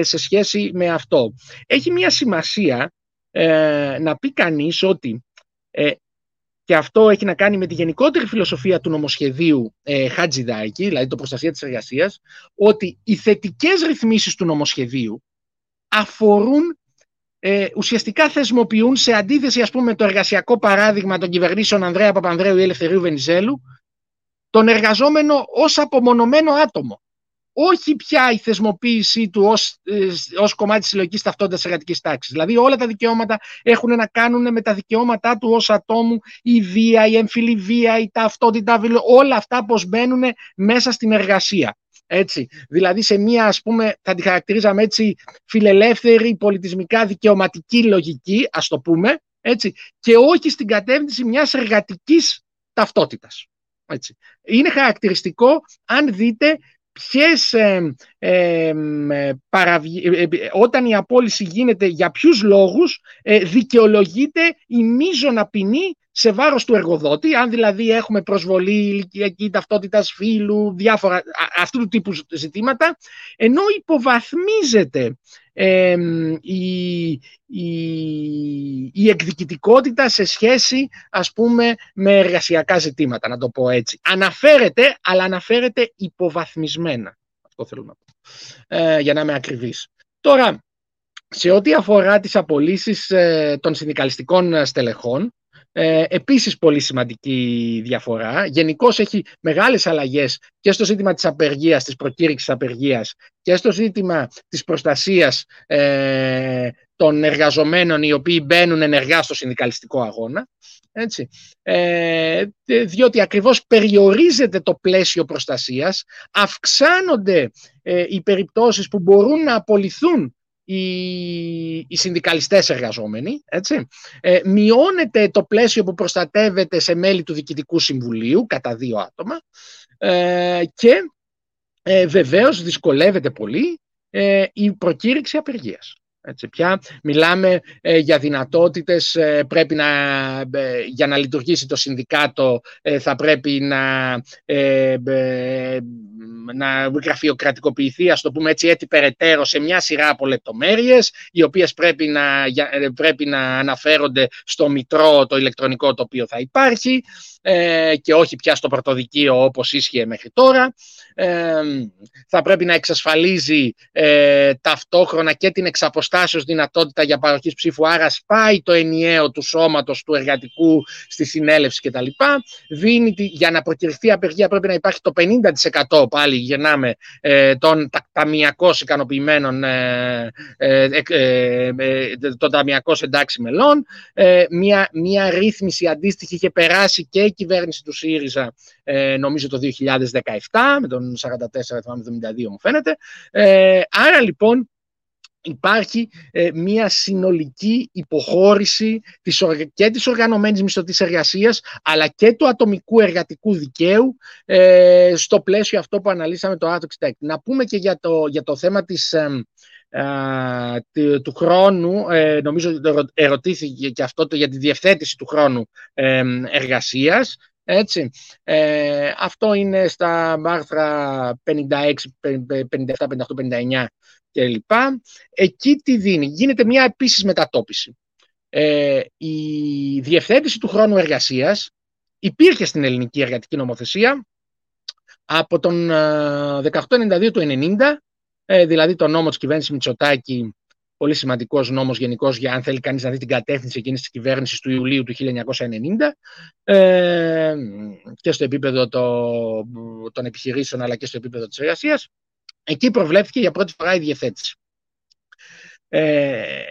σε σχέση με αυτό. Έχει μια σημασία να πει κανείς ότι και αυτό έχει να κάνει με τη γενικότερη φιλοσοφία του νομοσχεδίου ε, Χατζηδάκη, δηλαδή το προστασία της εργασίας, ότι οι θετικές ρυθμίσεις του νομοσχεδίου αφορούν, ε, ουσιαστικά θεσμοποιούν σε αντίθεση ας πούμε με το εργασιακό παράδειγμα των κυβερνήσεων Ανδρέα Παπανδρέου ή Ελευθερίου Βενιζέλου, τον εργαζόμενο ως απομονωμένο άτομο όχι πια η θεσμοποίησή του ως, ε, ως κομμάτι της συλλογικής ταυτότητας της εργατικής τάξης. Δηλαδή όλα τα δικαιώματα έχουν να κάνουν με τα δικαιώματά του ως ατόμου, η βία, η εμφυλή βία, η ταυτότητα, όλα αυτά πως μπαίνουν μέσα στην εργασία. Έτσι. Δηλαδή σε μια ας πούμε θα τη χαρακτηρίζαμε έτσι φιλελεύθερη πολιτισμικά δικαιωματική λογική ας το πούμε έτσι, και όχι στην κατεύθυνση μιας εργατικής ταυτότητας. Έτσι. Είναι χαρακτηριστικό αν δείτε ποιες, ε, ε, όταν η απόλυση γίνεται για ποιους λόγους ε, δικαιολογείται η μείζωνα ποινή σε βάρος του εργοδότη, αν δηλαδή έχουμε προσβολή ηλικιακή ταυτότητας φύλου, διάφορα αυτού του τύπου ζητήματα, ενώ υποβαθμίζεται η, η, η εκδικητικότητα σε σχέση ας πούμε με εργασιακά ζητήματα, να το πω έτσι. Αναφέρεται, αλλά αναφέρεται υποβαθμισμένα. Αυτό θέλω να πω, ε, για να είμαι ακριβής. Τώρα, σε ό,τι αφορά τις απολύσεις ε, των συνδικαλιστικών στελεχών, ε, επίσης πολύ σημαντική διαφορά. Γενικώς έχει μεγάλες αλλαγές και στο ζήτημα της απεργίας, της προκήρυξης απεργίας και στο ζήτημα της προστασίας ε, των εργαζομένων οι οποίοι μπαίνουν ενεργά στο συνδικαλιστικό αγώνα. Έτσι. Ε, διότι ακριβώς περιορίζεται το πλαίσιο προστασίας, αυξάνονται ε, οι περιπτώσεις που μπορούν να απολυθούν οι, οι συνδικαλιστές εργαζόμενοι, έτσι. Ε, μειώνεται το πλαίσιο που προστατεύεται σε μέλη του Διοικητικού Συμβουλίου κατά δύο άτομα ε, και ε, βεβαίως δυσκολεύεται πολύ ε, η προκήρυξη απεργίας. Έτσι, πια μιλάμε ε, για δυνατότητες, ε, πρέπει να, ε, για να λειτουργήσει το συνδικάτο θα πρέπει να, να γραφειοκρατικοποιηθεί, ας το πούμε έτσι, έτσι περαιτέρω σε μια σειρά από λεπτομέρειες, οι οποίες πρέπει να, πρέπει να αναφέρονται στο μητρό το ηλεκτρονικό το οποίο θα υπάρχει και όχι πια στο πρωτοδικείο όπως ίσχυε μέχρι τώρα. θα πρέπει να εξασφαλίζει ταυτόχρονα και την εξαποστάσεως ω δυνατότητα για παροχής ψήφου, άρα σπάει το ενιαίο του σώματος του εργατικού στη συνέλευση κτλ. Δίνει, για να προκυρηθεί απεργία πρέπει να υπάρχει το 50% πάλι γυρνάμε ε, των ταμιακώς ικανοποιημένων ε, ε, ε, των ταμιακώς εντάξει μελών. μια, μια ρύθμιση αντίστοιχη είχε περάσει και η κυβέρνηση του ΣΥΡΙΖΑ νομίζω το 2017 με τον 44-72 μου φαίνεται. άρα λοιπόν υπάρχει ε, μια συνολική υποχώρηση της, και της οργανωμένης μισθωτής εργασίας αλλά και του ατομικού εργατικού δικαίου ε, στο πλαίσιο αυτό που αναλύσαμε το άρθρο 66. Να πούμε και για το, για το θέμα της, του, χρόνου, ε, νομίζω ερωτήθηκε και αυτό το, για τη διευθέτηση του χρόνου ε, εργασίας. Έτσι. Ε, αυτό είναι στα άρθρα 56, 57, 58, 59 κλπ. Εκεί τι δίνει. Γίνεται μια επίσης μετατόπιση. Ε, η διευθέτηση του χρόνου εργασίας υπήρχε στην ελληνική εργατική νομοθεσία από τον 1892 ε, του 90, ε, δηλαδή το νόμο της κυβέρνησης Μητσοτάκη, πολύ σημαντικός νόμος γενικώς για αν θέλει κανείς να δει την κατεύθυνση εκείνης της κυβέρνησης του Ιουλίου του 1990 ε, και στο επίπεδο το, των επιχειρήσεων αλλά και στο επίπεδο της εργασίας. Εκεί προβλέφθηκε για πρώτη φορά η διευθέτηση. Ε,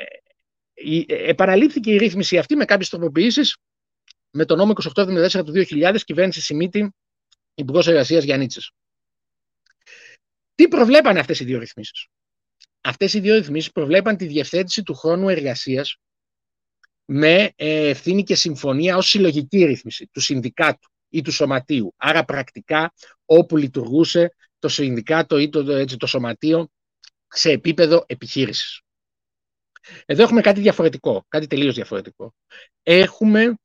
η, επαναλήφθηκε η ρύθμιση αυτή με κάποιες τροποποιήσεις με το νόμο 2874 του 2000, κυβέρνηση Σιμίτη, Υπουργός Εργασίας Γιάννητσης. Τι προβλέπανε αυτές οι δύο ρυθμίσεις; Αυτές οι δύο ρυθμίσεις προβλέπαν τη διευθέτηση του χρόνου εργασίας με ε, ευθύνη και συμφωνία ως συλλογική ρύθμιση του συνδικάτου ή του σωματείου. Άρα πρακτικά όπου λειτουργούσε το συνδικάτο ή το, έτσι, το σωματείο σε επίπεδο επιχείρησης. Εδώ έχουμε κάτι διαφορετικό, κάτι τελείως διαφορετικό. Έχουμε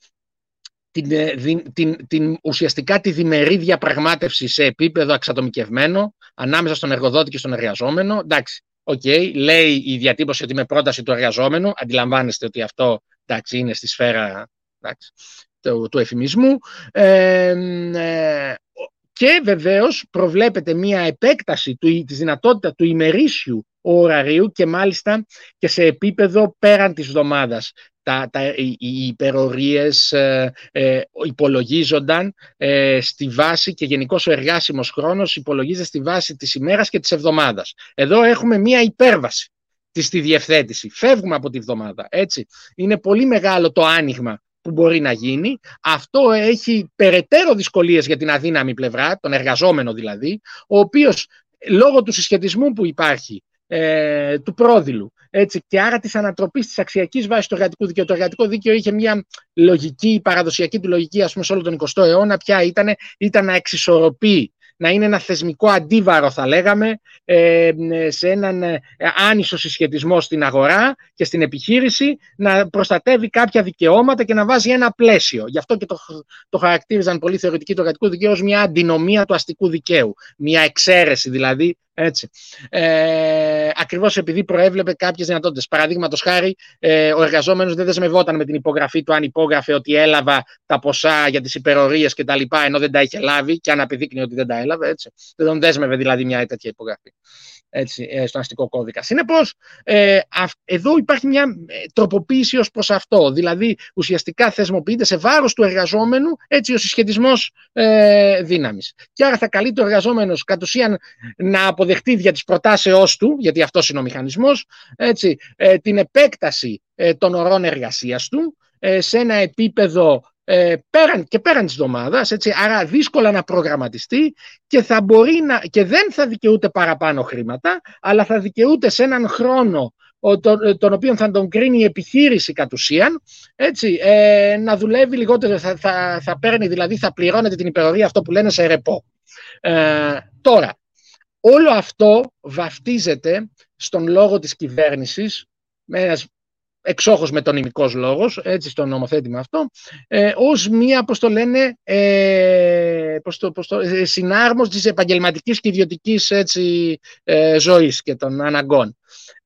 την, ε, την, την, ουσιαστικά τη διμερή διαπραγμάτευση σε επίπεδο αξατομικευμένο ανάμεσα στον εργοδότη και στον εργαζόμενο. Εντάξει, οκ, okay, λέει η διατύπωση ότι με πρόταση του εργαζόμενου, αντιλαμβάνεστε ότι αυτό εντάξει, είναι στη σφαίρα εντάξει, του, του ευφημισμού. Ε, ε, και βεβαίως προβλέπεται μια επέκταση του, της δυνατότητας του ημερήσιου ωραρίου και μάλιστα και σε επίπεδο πέραν της εβδομάδας. Τα, τα, οι, οι υπερορίες ε, ε, υπολογίζονταν ε, στη βάση και γενικώς ο εργάσιμος χρόνος υπολογίζεται στη βάση της ημέρας και της εβδομάδας. Εδώ έχουμε μία υπέρβαση της στη διευθέτηση. Φεύγουμε από τη εβδομάδα. Έτσι. Είναι πολύ μεγάλο το άνοιγμα που μπορεί να γίνει. Αυτό έχει περαιτέρω δυσκολίες για την αδύναμη πλευρά, τον εργαζόμενο δηλαδή, ο οποίος λόγω του συσχετισμού που υπάρχει ε, του πρόδειλου. Έτσι, και άρα της ανατροπής της αξιακής βάσης του εργατικού δικαίου. Το εργατικό δίκαιο είχε μια λογική, παραδοσιακή του λογική, ας πούμε, σε όλο τον 20ο αιώνα, πια ήταν, ήταν να εξισορροπεί να είναι ένα θεσμικό αντίβαρο θα λέγαμε ε, σε έναν ε, άνισο συσχετισμό στην αγορά και στην επιχείρηση να προστατεύει κάποια δικαιώματα και να βάζει ένα πλαίσιο. Γι' αυτό και το, το χαρακτήριζαν πολύ θεωρητικοί του εργατικού δικαίου ως μια αντινομία του αστικού δικαίου. Μια εξαίρεση δηλαδή έτσι. Ε, Ακριβώς επειδή προέβλεπε κάποιες δυνατότητες. Παραδείγματος χάρη, ε, ο εργαζόμενος δεν δεσμευόταν με την υπογραφή του αν υπόγραφε ότι έλαβα τα ποσά για τις υπερορίες κτλ. ενώ δεν τα είχε λάβει και αν απεδείκνει ότι δεν τα έλαβε. Έτσι. Δεν τον δέσμευε δηλαδή μια τέτοια υπογραφή έτσι, ε, στον αστικό κώδικα. Συνεπώς, ε, εδώ υπάρχει μια ε, τροποποίηση ως προς αυτό. Δηλαδή, ουσιαστικά θεσμοποιείται σε βάρος του εργαζόμενου έτσι, ο συσχετισμός ε, δύναμης. Και άρα θα καλεί το εργαζόμενος κατ' ουσίαν να αποδεχτεί δια τη προτάσεώς του, γιατί αυτός είναι ο μηχανισμός, ε, την επέκταση ε, των ωρών εργασίας του σε ένα επίπεδο ε, πέραν, και πέραν της εβδομάδας, έτσι, άρα δύσκολα να προγραμματιστεί και, θα μπορεί να, και δεν θα δικαιούται παραπάνω χρήματα, αλλά θα δικαιούται σε έναν χρόνο τον, τον οποίο θα τον κρίνει η επιχείρηση κατ' ουσίαν, έτσι, ε, να δουλεύει λιγότερο, θα, θα, θα παίρνει, δηλαδή θα πληρώνεται την υπερορία αυτό που λένε σε ρεπό. Ε, τώρα, όλο αυτό βαφτίζεται στον λόγο της κυβέρνησης με ένας εξόχως με τον ημικός λόγος, έτσι στο νομοθέτημα αυτό, ε, ως μία, πώς το λένε, ε, πώς το, πώς το, ε, συνάρμος της επαγγελματικής και ιδιωτικής έτσι, ε, ζωής και των αναγκών.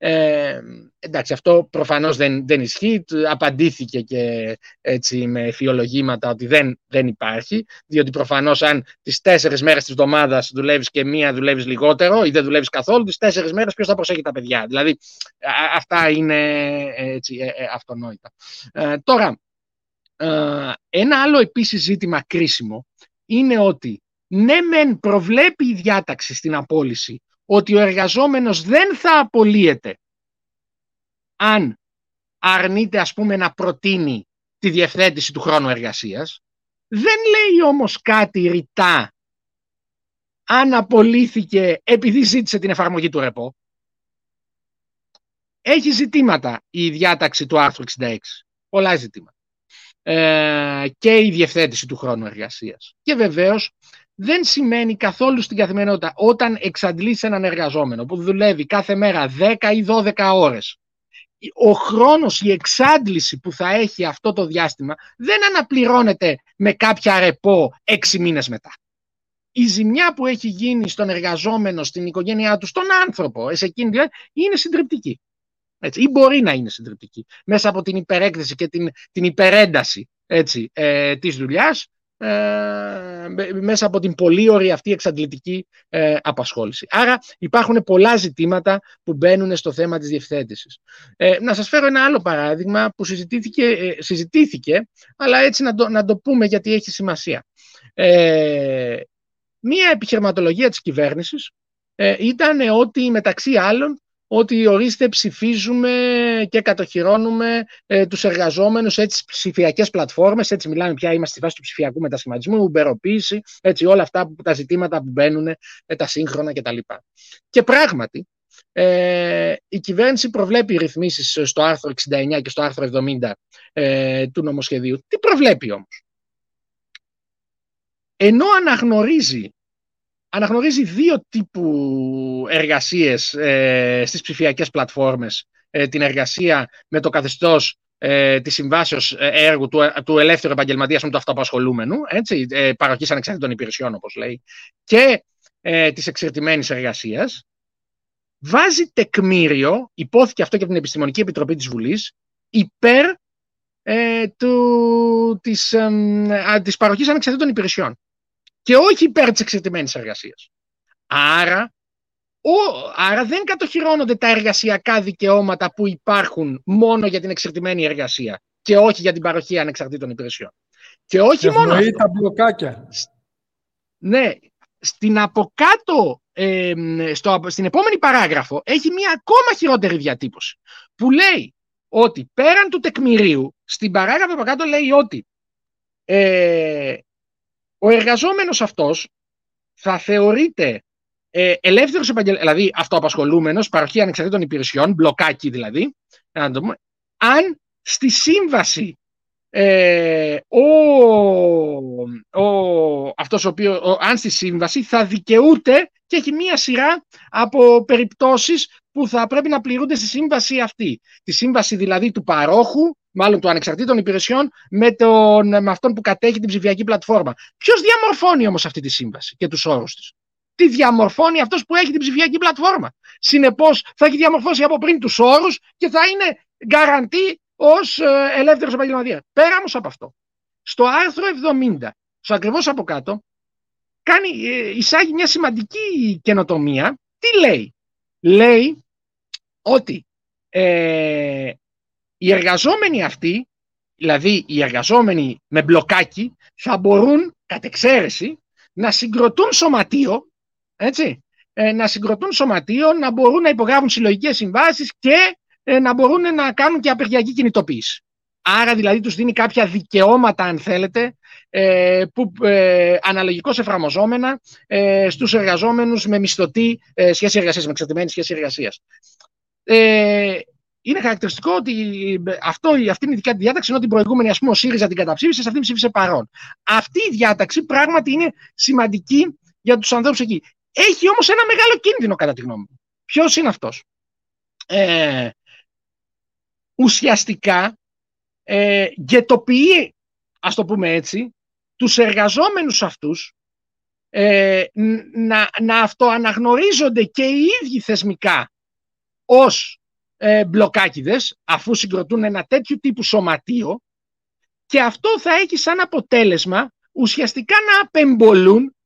Ε, εντάξει, αυτό προφανώς δεν, δεν ισχύει. Απαντήθηκε και έτσι με φιολογήματα ότι δεν, δεν υπάρχει, διότι προφανώς αν τις τέσσερις μέρες της εβδομάδας δουλεύεις και μία δουλεύεις λιγότερο ή δεν δουλεύεις καθόλου, τις τέσσερις μέρες ποιος θα προσέχει τα παιδιά. Δηλαδή, αυτά είναι έτσι, ε, ε, αυτονόητα. Ε, τώρα, ένα άλλο επίσης ζήτημα κρίσιμο είναι ότι ναι μεν προβλέπει η διάταξη στην απόλυση ότι ο εργαζόμενος δεν θα απολύεται αν αρνείται ας πούμε να προτείνει τη διευθέτηση του χρόνου εργασίας. Δεν λέει όμως κάτι ρητά αν απολύθηκε επειδή ζήτησε την εφαρμογή του ΡΕΠΟ. Έχει ζητήματα η διάταξη του άρθρου 66. Πολλά ζητήματα. Ε, και η διευθέτηση του χρόνου εργασίας. Και βεβαίως δεν σημαίνει καθόλου στην καθημερινότητα όταν εξαντλείς έναν εργαζόμενο που δουλεύει κάθε μέρα 10 ή 12 ώρες ο χρόνος, η εξάντληση που θα έχει αυτό το διάστημα δεν αναπληρώνεται με κάποια ρεπό έξι μήνες μετά. Η ζημιά που έχει γίνει στον εργαζόμενο, στην οικογένειά του, στον άνθρωπο, σε εκείνη, είναι συντριπτική. Έτσι, ή μπορεί να είναι συντριπτική. Μέσα από την υπερέκθεση και την, την υπερένταση έτσι, ε, της δουλειάς, ε, μέσα από την πολύ ωραία αυτή εξαντλητική ε, απασχόληση. Άρα υπάρχουν πολλά ζητήματα που μπαίνουν στο θέμα της διευθέτησης. Ε, να σας φέρω ένα άλλο παράδειγμα που συζητήθηκε, ε, συζητήθηκε αλλά έτσι να το, να το πούμε γιατί έχει σημασία. Ε, μία επιχειρηματολογία της κυβέρνησης ήταν ότι μεταξύ άλλων ότι ορίστε ψηφίζουμε και κατοχυρώνουμε ε, τους εργαζόμενους έτσι στις ψηφιακές πλατφόρμες, έτσι μιλάμε πια, είμαστε στη φάση του ψηφιακού μετασχηματισμού, ουμπεροποίηση, έτσι όλα αυτά που, τα ζητήματα που μπαίνουν, ε, τα σύγχρονα κτλ. Και πράγματι, ε, η κυβέρνηση προβλέπει ρυθμίσεις στο άρθρο 69 και στο άρθρο 70 ε, του νομοσχεδίου. Τι προβλέπει όμως; Ενώ αναγνωρίζει αναγνωρίζει δύο τύπου εργασίες ε, στις ψηφιακές πλατφόρμες. Ε, την εργασία με το καθεστώς ε, της συμβάσεως ε, έργου του, του ελεύθερου επαγγελματίας με το αυτοαπασχολούμενου, έτσι, ε, παροχής ανεξάρτητων υπηρεσιών όπως λέει, και ε, της εξερτημένης εργασίας, βάζει τεκμήριο, υπόθηκε αυτό και από την Επιστημονική Επιτροπή της Βουλής, υπέρ ε, του, της, ε, της παροχής ανεξαρτήτων υπηρεσιών και όχι υπέρ της εξαρτημένη εργασίας. Άρα, ο, άρα δεν κατοχυρώνονται τα εργασιακά δικαιώματα που υπάρχουν μόνο για την εξαρτημένη εργασία και όχι για την παροχή ανεξαρτήτων υπηρεσιών. Και όχι μόνο αυτό. τα μπλοκάκια. Ναι, στην από κάτω, ε, στο, στην επόμενη παράγραφο, έχει μια ακόμα χειρότερη διατύπωση, που λέει ότι πέραν του τεκμηρίου, στην παράγραφο από κάτω λέει ότι ε, ο εργαζόμενος αυτός θα θεωρείται ε, ελεύθερος δηλαδή αυτοαπασχολούμενος, παροχή ανεξαρτήτων υπηρεσιών, μπλοκάκι δηλαδή, να το πούμε, αν στη σύμβαση ε, ο, ο, αυτός ο οποίος, ο, αν στη σύμβαση θα δικαιούται και έχει μία σειρά από περιπτώσεις που θα πρέπει να πληρούνται στη σύμβαση αυτή. Τη σύμβαση δηλαδή του παρόχου, μάλλον του ανεξαρτήτων υπηρεσιών, με, τον, με αυτόν που κατέχει την ψηφιακή πλατφόρμα. Ποιος διαμορφώνει όμως αυτή τη σύμβαση και τους όρους της; Τι διαμορφώνει αυτός που έχει την ψηφιακή πλατφόρμα. Συνεπώς θα έχει διαμορφώσει από πριν τους όρους και θα είναι γκαραντή ως ε, ελεύθερος επαγγελματίας. Πέρα όμως από αυτό, στο άρθρο 70, στο ακριβώς από κάτω, κάνει, ε, εισάγει μια σημαντική καινοτομία. Τι λέει, λέει ότι ε, οι εργαζόμενοι αυτοί, δηλαδή οι εργαζόμενοι με μπλοκάκι, θα μπορούν κατ' εξαίρεση να συγκροτούν σωματείο, έτσι, ε, να συγκροτούν σωματείο, να μπορούν να υπογράφουν συλλογικές συμβάσεις και ε, να μπορούν να κάνουν και απεργιακή κινητοποίηση. Άρα δηλαδή τους δίνει κάποια δικαιώματα, αν θέλετε, ε, που ε, αναλογικώς εφαρμοζόμενα ε, στους εργαζόμενους με μισθωτή ε, σχέση εργασίας, με εξαρτημένη σχέση εργασίας. Ε, είναι χαρακτηριστικό ότι αυτό, αυτή είναι η δικά διάταξη, ενώ την προηγούμενη, ας πούμε, ο ΣΥΡΙΖΑ την καταψήφισε, σε αυτή ψήφισε παρόν. Αυτή η διάταξη πράγματι είναι σημαντική για τους ανθρώπους εκεί. Έχει όμως ένα μεγάλο κίνδυνο, κατά τη γνώμη μου. Ποιος είναι αυτός; Ε, ουσιαστικά ε, γετοποιεί, ας το πούμε έτσι, τους εργαζόμενους αυτούς ε, να, να αυτοαναγνωρίζονται και οι ίδιοι θεσμικά ως ε, μπλοκάκιδες, αφού συγκροτούν ένα τέτοιο τύπου σωματείο και αυτό θα έχει σαν αποτέλεσμα ουσιαστικά να απεμπολούν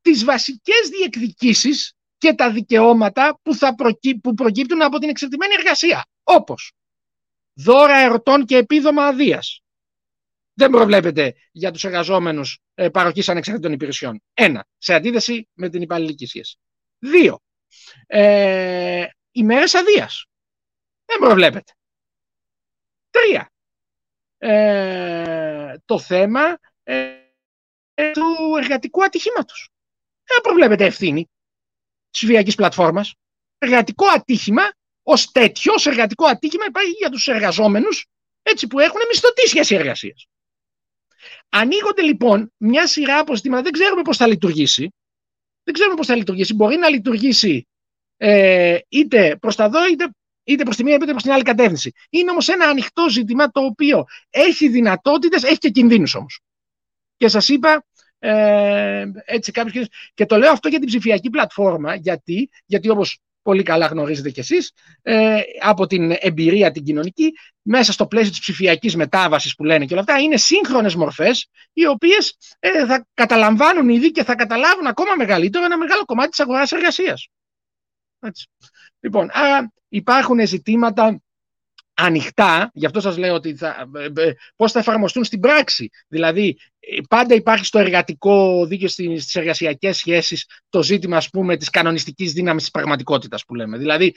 τις βασικές διεκδικήσεις και τα δικαιώματα που, θα που προκύπτουν από την εξαρτημένη εργασία. Όπως δώρα ερωτών και επίδομα αδείας. Δεν προβλέπεται για τους εργαζόμενους ε, παροχής ανεξαρτήτων υπηρεσιών. Ένα, σε αντίθεση με την υπαλληλική σχέση. Δύο, ε, ημέρες αδείας. Δεν προβλέπεται. Τρία, ε, το θέμα ε, του εργατικού ατυχήματος. Δεν προβλέπεται ευθύνη της βιακής πλατφόρμας. Εργατικό ατύχημα ως τέτοιος εργατικό ατύχημα υπάρχει για τους εργαζόμενους έτσι που έχουν μισθωτή σχέση εργασίας. Ανοίγονται λοιπόν μια σειρά από ζητήματα, δεν ξέρουμε πώς θα λειτουργήσει. Δεν ξέρουμε πώς θα λειτουργήσει. Μπορεί να λειτουργήσει ε, είτε προς τα δω, είτε, είτε προς τη μία, είτε προς την άλλη κατεύθυνση. Είναι όμως ένα ανοιχτό ζήτημα το οποίο έχει δυνατότητες, έχει και κινδύνους όμως. Και σας είπα, ε, έτσι κάποιος, και το λέω αυτό για την ψηφιακή πλατφόρμα, γιατί, γιατί όπως πολύ καλά γνωρίζετε κι εσείς, ε, από την εμπειρία την κοινωνική, μέσα στο πλαίσιο της ψηφιακής μετάβασης που λένε και όλα αυτά, είναι σύγχρονες μορφές, οι οποίες ε, θα καταλαμβάνουν ήδη και θα καταλάβουν ακόμα μεγαλύτερο ένα μεγάλο κομμάτι της αγοράς εργασίας. Έτσι. Λοιπόν, άρα υπάρχουν ζητήματα ανοιχτά, γι' αυτό σας λέω ότι θα, ε, ε, πώς θα εφαρμοστούν στην πράξη. Δηλαδή, ε, πάντα υπάρχει στο εργατικό δίκαιο στις εργασιακές σχέσεις το ζήτημα, ας πούμε, της κανονιστικής δύναμης της πραγματικότητας που λέμε. Δηλαδή,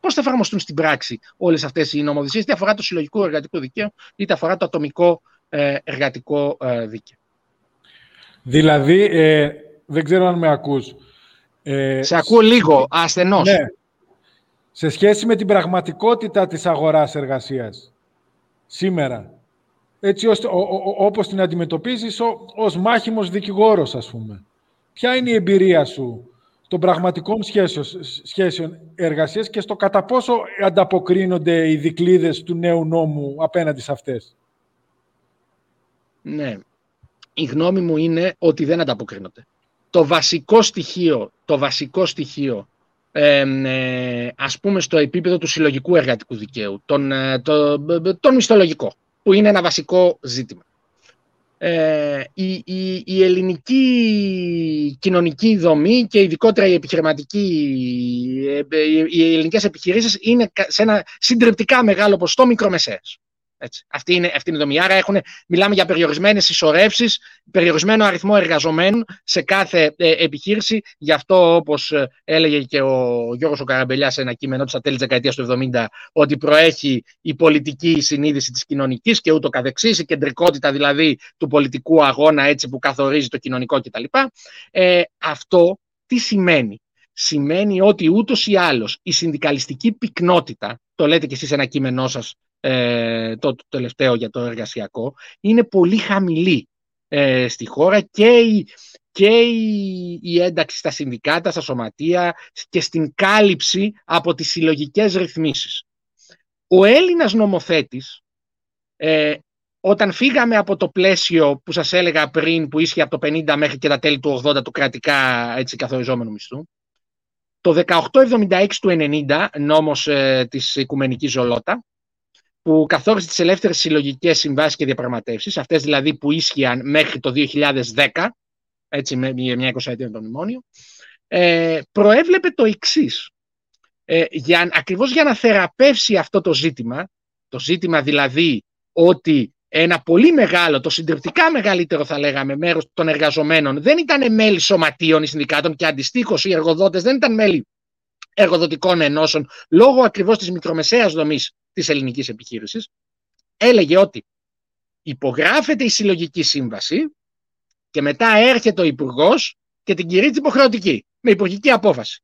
πώς θα εφαρμοστούν στην πράξη όλες αυτές οι νομοθεσίες, είτε αφορά το συλλογικό εργατικό δικαίωμα, είτε αφορά το ατομικό εργατικό δίκαιο. Δηλαδή, ε, δεν ξέρω αν με ακούς. Ε, Σε ακούω λίγο, ασθενώς. Ναι, σε σχέση με την πραγματικότητα της αγοράς εργασίας σήμερα. Έτσι ώστε, ο, ο, όπως την αντιμετωπίζεις ο, ως μάχημος δικηγόρος, ας πούμε. Ποια είναι η εμπειρία σου των πραγματικών σχέσεων, σχέσεων εργασίας και στο κατά πόσο ανταποκρίνονται οι δικλείδες του νέου νόμου απέναντι σε αυτές; Ναι. Η γνώμη μου είναι ότι δεν ανταποκρίνονται. Το βασικό στοιχείο, το βασικό στοιχείο ε, ας πούμε στο επίπεδο του συλλογικού εργατικού δικαίου, τον, ε, το, τον μισθολογικό, που είναι ένα βασικό ζήτημα. Ε, η, η, η, ελληνική κοινωνική δομή και ειδικότερα η επιχειρηματική, ε, οι ελληνικές επιχειρήσεις είναι σε ένα συντριπτικά μεγάλο ποσοστό μικρομεσαίες. Έτσι. Αυτή, είναι, αυτή είναι η δομή. Άρα έχουν, μιλάμε για περιορισμένες συσσωρεύσεις, περιορισμένο αριθμό εργαζομένων σε κάθε ε, επιχείρηση. Γι' αυτό, όπως ε, έλεγε και ο Γιώργος Καραμπελιάς σε ένα κείμενό του στα τέλη της δεκαετίας του 70, ότι προέχει η πολιτική συνείδηση της κοινωνικής και ούτω καθεξής, η κεντρικότητα δηλαδή του πολιτικού αγώνα έτσι που καθορίζει το κοινωνικό κτλ. Ε, αυτό τι σημαίνει; σημαίνει ότι ούτως ή άλλως η συνδικαλιστική πυκνότητα, το λέτε και εσείς ένα κείμενό σας ε, το, το τελευταίο για το εργασιακό, είναι πολύ χαμηλή ε, στη χώρα και η, και η, η ένταξη στα συνδικάτα, στα σωματεία και στην κάλυψη από τις συλλογικές ρυθμίσεις. Ο Έλληνας νομοθέτης, ε, όταν φύγαμε από το πλαίσιο που σας έλεγα πριν, που ίσχυε από το 50 μέχρι και τα τέλη του 80 του κρατικά έτσι, καθοριζόμενου μισθού, το 1876 του 90, νόμος ε, της Οικουμενικής Ζολότα, που καθόρισε τις ελεύθερες συλλογικές συμβάσεις και διαπραγματεύσεις, αυτές δηλαδή που ίσχυαν μέχρι το 2010, έτσι με μια εικοσαετία το μνημόνιο, ε, προέβλεπε το εξής. Ε, για, ακριβώς για να θεραπεύσει αυτό το ζήτημα, το ζήτημα δηλαδή ότι ένα πολύ μεγάλο, το συντριπτικά μεγαλύτερο θα λέγαμε μέρος των εργαζομένων δεν ήταν μέλη σωματείων ή συνδικάτων και αντιστοίχως οι εργοδότες δεν ήταν μέλη εργοδοτικών ενώσεων λόγω ακριβώς της μικρομεσαίας δομής της ελληνικής επιχείρησης έλεγε ότι υπογράφεται η συλλογική σύμβαση και μετά έρχεται ο υπουργός και την κηρύττει υποχρεωτική με υπουργική απόφαση.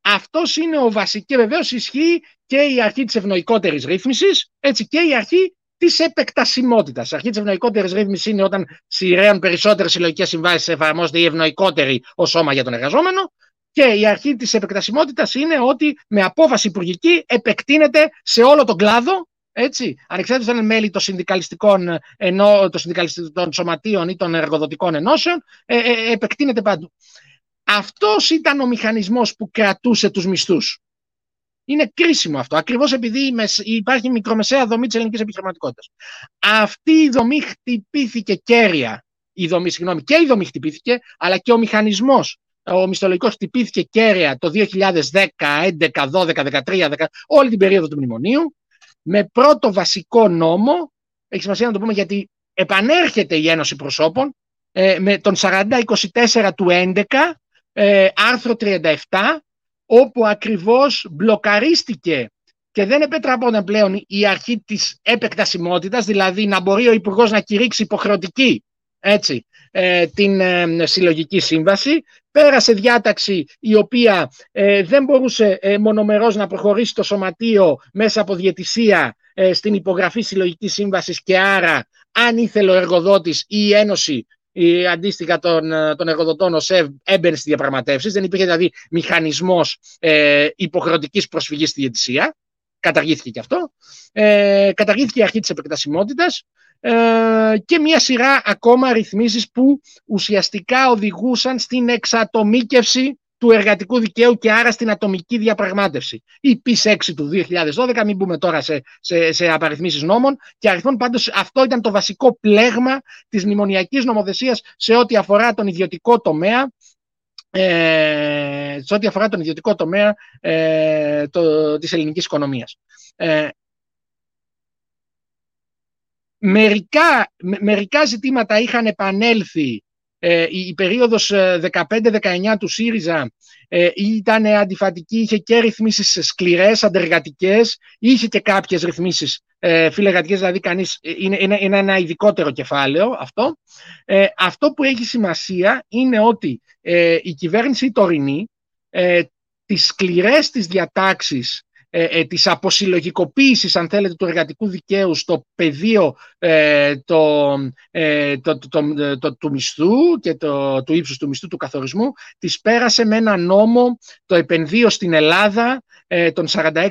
Αυτός είναι ο βασικό, βεβαίως ισχύει και η αρχή της ευνοϊκότερης ρύθμισης, έτσι και η αρχή της επεκτασιμότητας. Η αρχή της ευνοϊκότερης ρύθμισης είναι όταν σειραίων περισσότερες συλλογικές συμβάσεις εφαρμόζεται η ευνοϊκότερη ως σώμα για τον εργαζόμενο. Και η αρχή της επεκτασιμότητας είναι ότι με απόφαση υπουργική επεκτείνεται σε όλο τον κλάδο έτσι, ανεξάρτητα αν είναι μέλη των συνδικαλιστικών, ενώ, των συνδικαλιστικών σωματείων ή των εργοδοτικών ενώσεων, ε, ε, επεκτείνεται παντού. Αυτός ήταν ο μηχανισμός που κρατούσε τους μισθούς. Είναι κρίσιμο αυτό, ακριβώς επειδή υπάρχει μικρομεσαία δομή της ελληνικής επιχειρηματικότητας. Αυτή η δομή χτυπήθηκε κέρια, η δομή, συγγνώμη, και η δομή χτυπήθηκε, αλλά και ο μηχανισμός ο μισθολογικός χτυπήθηκε κέρια το 2010, 2011, 12, 13, 10, όλη την περίοδο του μνημονίου με πρώτο βασικό νόμο, έχει σημασία να το πούμε γιατί επανέρχεται η Ένωση Προσώπων, ε, με τον 4024 του 11, ε, άρθρο 37, όπου ακριβώς μπλοκαρίστηκε και δεν επέτραπονταν πλέον η αρχή της επεκτασιμότητας, δηλαδή να μπορεί ο Υπουργός να κηρύξει υποχρεωτική έτσι, ε, την ε, συλλογική σύμβαση. Πέρασε διάταξη η οποία ε, δεν μπορούσε μονομερός να προχωρήσει το σωματείο μέσα από διαιτησία στην υπογραφή συλλογικής σύμβασης και άρα αν ήθελε ο εργοδότης ή η ένωση η αντίστοιχα των, των εργοδοτών ο ΣΕΒ έμπαινε στη διαπραγματεύσεις. Δεν υπήρχε δηλαδή μηχανισμός ε, υποχρεωτικής προσφυγής στη διαιτησία. Καταργήθηκε και αυτό. Ε, καταργήθηκε η αρχή της επεκτασιμότητας ε, και μια σειρά ακόμα ρυθμίσεις που ουσιαστικά οδηγούσαν στην εξατομίκευση του εργατικού δικαίου και άρα στην ατομική διαπραγμάτευση. Η ΠΙΣ 6 του 2012, μην μπούμε τώρα σε, σε, σε απαριθμίσεις νόμων και αριθμών, πάντως αυτό ήταν το βασικό πλέγμα της μνημονιακής νομοθεσίας σε ό,τι αφορά τον ιδιωτικό τομέα ε, σε ό,τι αφορά τον ιδιωτικό τομέα ε, το, της ελληνικής οικονομίας. Ε, Μερικά, μερικά ζητήματα είχαν επανέλθει ε, η, περίοδος 15-19 ε, του ΣΥΡΙΖΑ ε, ήταν αντιφατική, είχε και ρυθμίσεις σκληρές, αντεργατικές, είχε και κάποιες ρυθμίσεις ε, φιλεργατικές, δηλαδή κανείς, είναι, είναι, είναι, ένα ειδικότερο κεφάλαιο αυτό. Ε, αυτό που έχει σημασία είναι ότι η κυβέρνηση τωρινή ε, τις σκληρές της διατάξεις ε, ε, της αποσυλλογικοποίησης, αν θέλετε, του εργατικού δικαίου στο πεδίο ε, το, ε, το, το, του μισθού και το, του ύψους του μισθού του καθορισμού, της πέρασε με ένα νόμο, το επενδύω στην Ελλάδα, ε, τον 46-35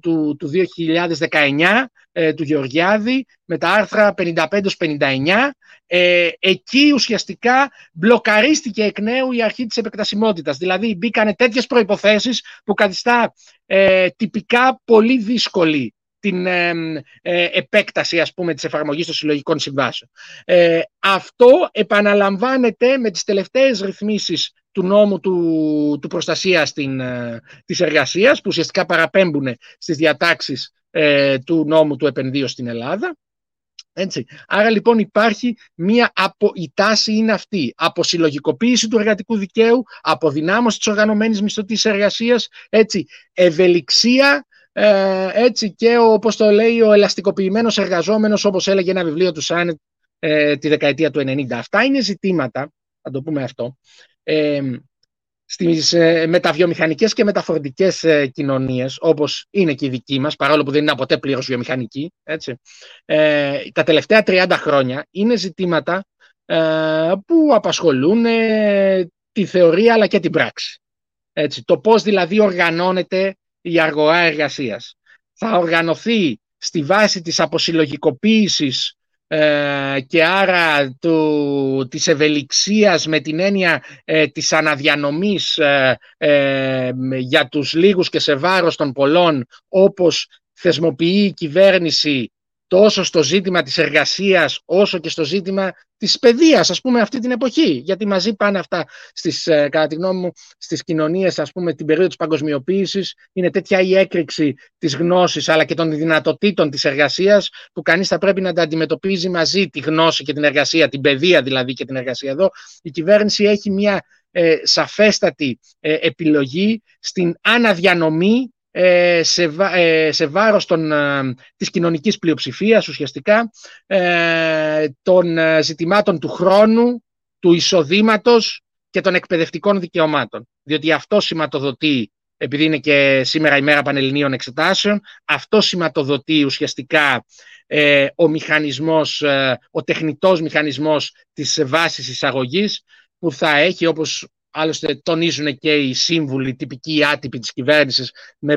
του, του 2019, ε, του Γεωργιάδη, με τα άρθρα 55-59, ε, εκεί ουσιαστικά μπλοκαρίστηκε εκ νέου η αρχή της επεκτασιμότητας. Δηλαδή μπήκανε τέτοιες προϋποθέσεις που καθιστά ε, τυπικά πολύ δύσκολη την ε, ε, επέκταση ας πούμε της εφαρμογής των συλλογικών συμβάσεων. Ε, αυτό επαναλαμβάνεται με τις τελευταίες ρυθμίσεις του νόμου του, του προστασίας στην, της εργασίας που ουσιαστικά παραπέμπουν στις διατάξεις του νόμου του επενδύου στην Ελλάδα έτσι. Άρα λοιπόν υπάρχει μία απο... η τάση είναι αυτή. Αποσυλλογικοποίηση του εργατικού δικαίου, αποδυνάμωση της οργανωμένης μισθωτής εργασίας, έτσι, ευελιξία ε, έτσι και ο, όπως το λέει ο ελαστικοποιημένος εργαζόμενος όπως έλεγε ένα βιβλίο του Σάνετ ε, τη δεκαετία του 90. Αυτά είναι ζητήματα, θα το πούμε αυτό, ε, στις ε, μεταβιομηχανικές και μεταφορτικές ε, κοινωνίες, όπως είναι και η δική μας, παρόλο που δεν είναι ποτέ πλήρως βιομηχανική, έτσι, ε, τα τελευταία 30 χρόνια είναι ζητήματα ε, που απασχολούν τη θεωρία αλλά και την πράξη. Έτσι, το πώς δηλαδή οργανώνεται η αργοά εργασίας. Θα οργανωθεί στη βάση της αποσυλλογικοποίησης ε, και άρα του, της ευελιξίας με την έννοια ε, της αναδιανομής ε, για τους λίγους και σε βάρος των πολλών όπως θεσμοποιεί η κυβέρνηση τόσο στο ζήτημα της εργασίας όσο και στο ζήτημα της παιδείας, ας πούμε, αυτή την εποχή. Γιατί μαζί πάνε αυτά, στις, ε, κατά τη γνώμη μου, στις κοινωνίες, ας πούμε, την περίοδο της παγκοσμιοποίησης. Είναι τέτοια η έκρηξη της γνώσης, αλλά και των δυνατοτήτων της εργασίας, που κανείς θα πρέπει να τα αντιμετωπίζει μαζί τη γνώση και την εργασία, την παιδεία δηλαδή και την εργασία εδώ. Η κυβέρνηση έχει μια ε, σαφέστατη ε, επιλογή στην αναδιανομή ε, σε, ε, σε βάρος των, ε, της κοινωνικής πλειοψηφίας ουσιαστικά, των ζητημάτων του χρόνου, του εισοδήματος και των εκπαιδευτικών δικαιωμάτων. Διότι αυτό σηματοδοτεί, επειδή είναι και σήμερα η μέρα πανελληνίων εξετάσεων, αυτό σηματοδοτεί ουσιαστικά ο μηχανισμός, ο τεχνητός μηχανισμός της βάσης εισαγωγής, που θα έχει, όπως Άλλωστε τονίζουν και οι σύμβουλοι τυπικοί άτυποι της κυβέρνησης με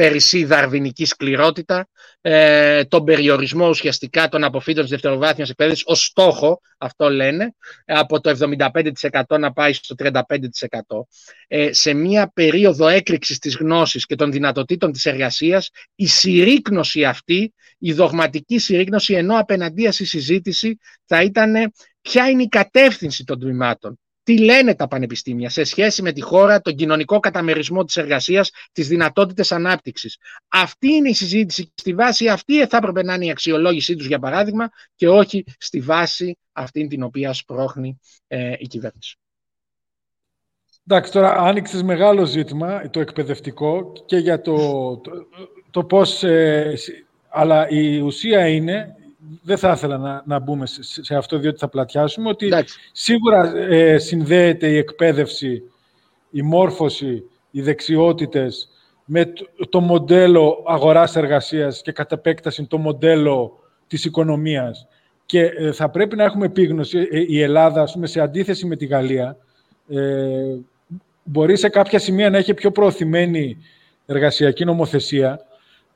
περισσή δαρβηνική σκληρότητα, ε, τον περιορισμό ουσιαστικά των αποφύτων της δευτεροβάθμιας εκπαίδευσης ως στόχο, αυτό λένε, από το 75% να πάει στο 35%. Ε, σε μια περίοδο έκρηξης της γνώσης και των δυνατοτήτων της εργασίας, η συρρήκνωση αυτή, η δογματική συρρήκνωση, ενώ απέναντίας στη συζήτηση θα ήταν ποια είναι η κατεύθυνση των τμήματων τι λένε τα πανεπιστήμια σε σχέση με τη χώρα, τον κοινωνικό καταμερισμό της εργασίας, τις δυνατότητες ανάπτυξης. Αυτή είναι η συζήτηση. Στη βάση αυτή θα έπρεπε να είναι η αξιολόγησή τους, για παράδειγμα, και όχι στη βάση αυτή την οποία σπρώχνει ε, η κυβέρνηση. Εντάξει, τώρα άνοιξες μεγάλο ζήτημα, το εκπαιδευτικό, και για το, το, το πώς... Ε, αλλά η ουσία είναι δεν θα ήθελα να, να μπούμε σε, αυτό, διότι θα πλατιάσουμε, ότι σίγουρα ε, συνδέεται η εκπαίδευση, η μόρφωση, οι δεξιότητες με το, μοντέλο αγοράς-εργασίας και κατ' επέκταση το μοντέλο της οικονομίας. Και ε, θα πρέπει να έχουμε επίγνωση, ε, η Ελλάδα, ας πούμε, σε αντίθεση με τη Γαλλία, ε, μπορεί σε κάποια σημεία να έχει πιο προωθημένη εργασιακή νομοθεσία,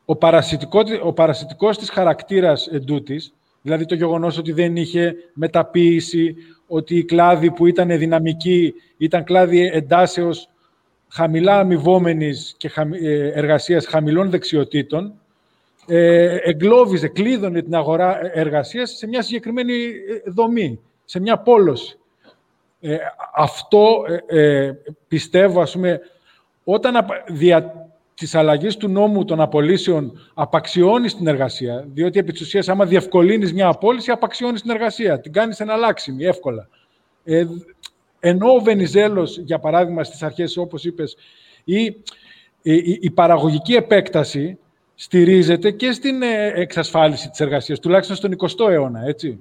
ο, παρασιτικό, ο παρασιτικός της χαρακτήρας εντούτοις, δηλαδή το γεγονός ότι δεν είχε μεταποίηση, ότι οι κλάδοι που ήταν δυναμικοί ήταν κλάδοι εντάσεως χαμηλά αμοιβόμενης και ε, εργασίας χαμηλών δεξιοτήτων, ε, εγκλώβιζε, κλείδωνε την αγορά εργασίας σε μια συγκεκριμένη ε, δομή, σε μια πόλωση. Ε, αυτό ε, πιστεύω, ας πούμε, όταν δια, Της αλλαγής του νόμου των απολύσεων απαξιώνεις την εργασία, διότι επί της ουσίας, άμα διευκολύνεις μια απόλυση, απαξιώνεις την εργασία. Την κάνεις εναλλάξιμη, εύκολα. Ε, ενώ ο Βενιζέλος, για παράδειγμα, στις αρχές, όπως είπες, η, η, η παραγωγική επέκταση στηρίζεται και στην ε, εξασφάλιση της εργασίας, τουλάχιστον στον 20ο αιώνα, έτσι,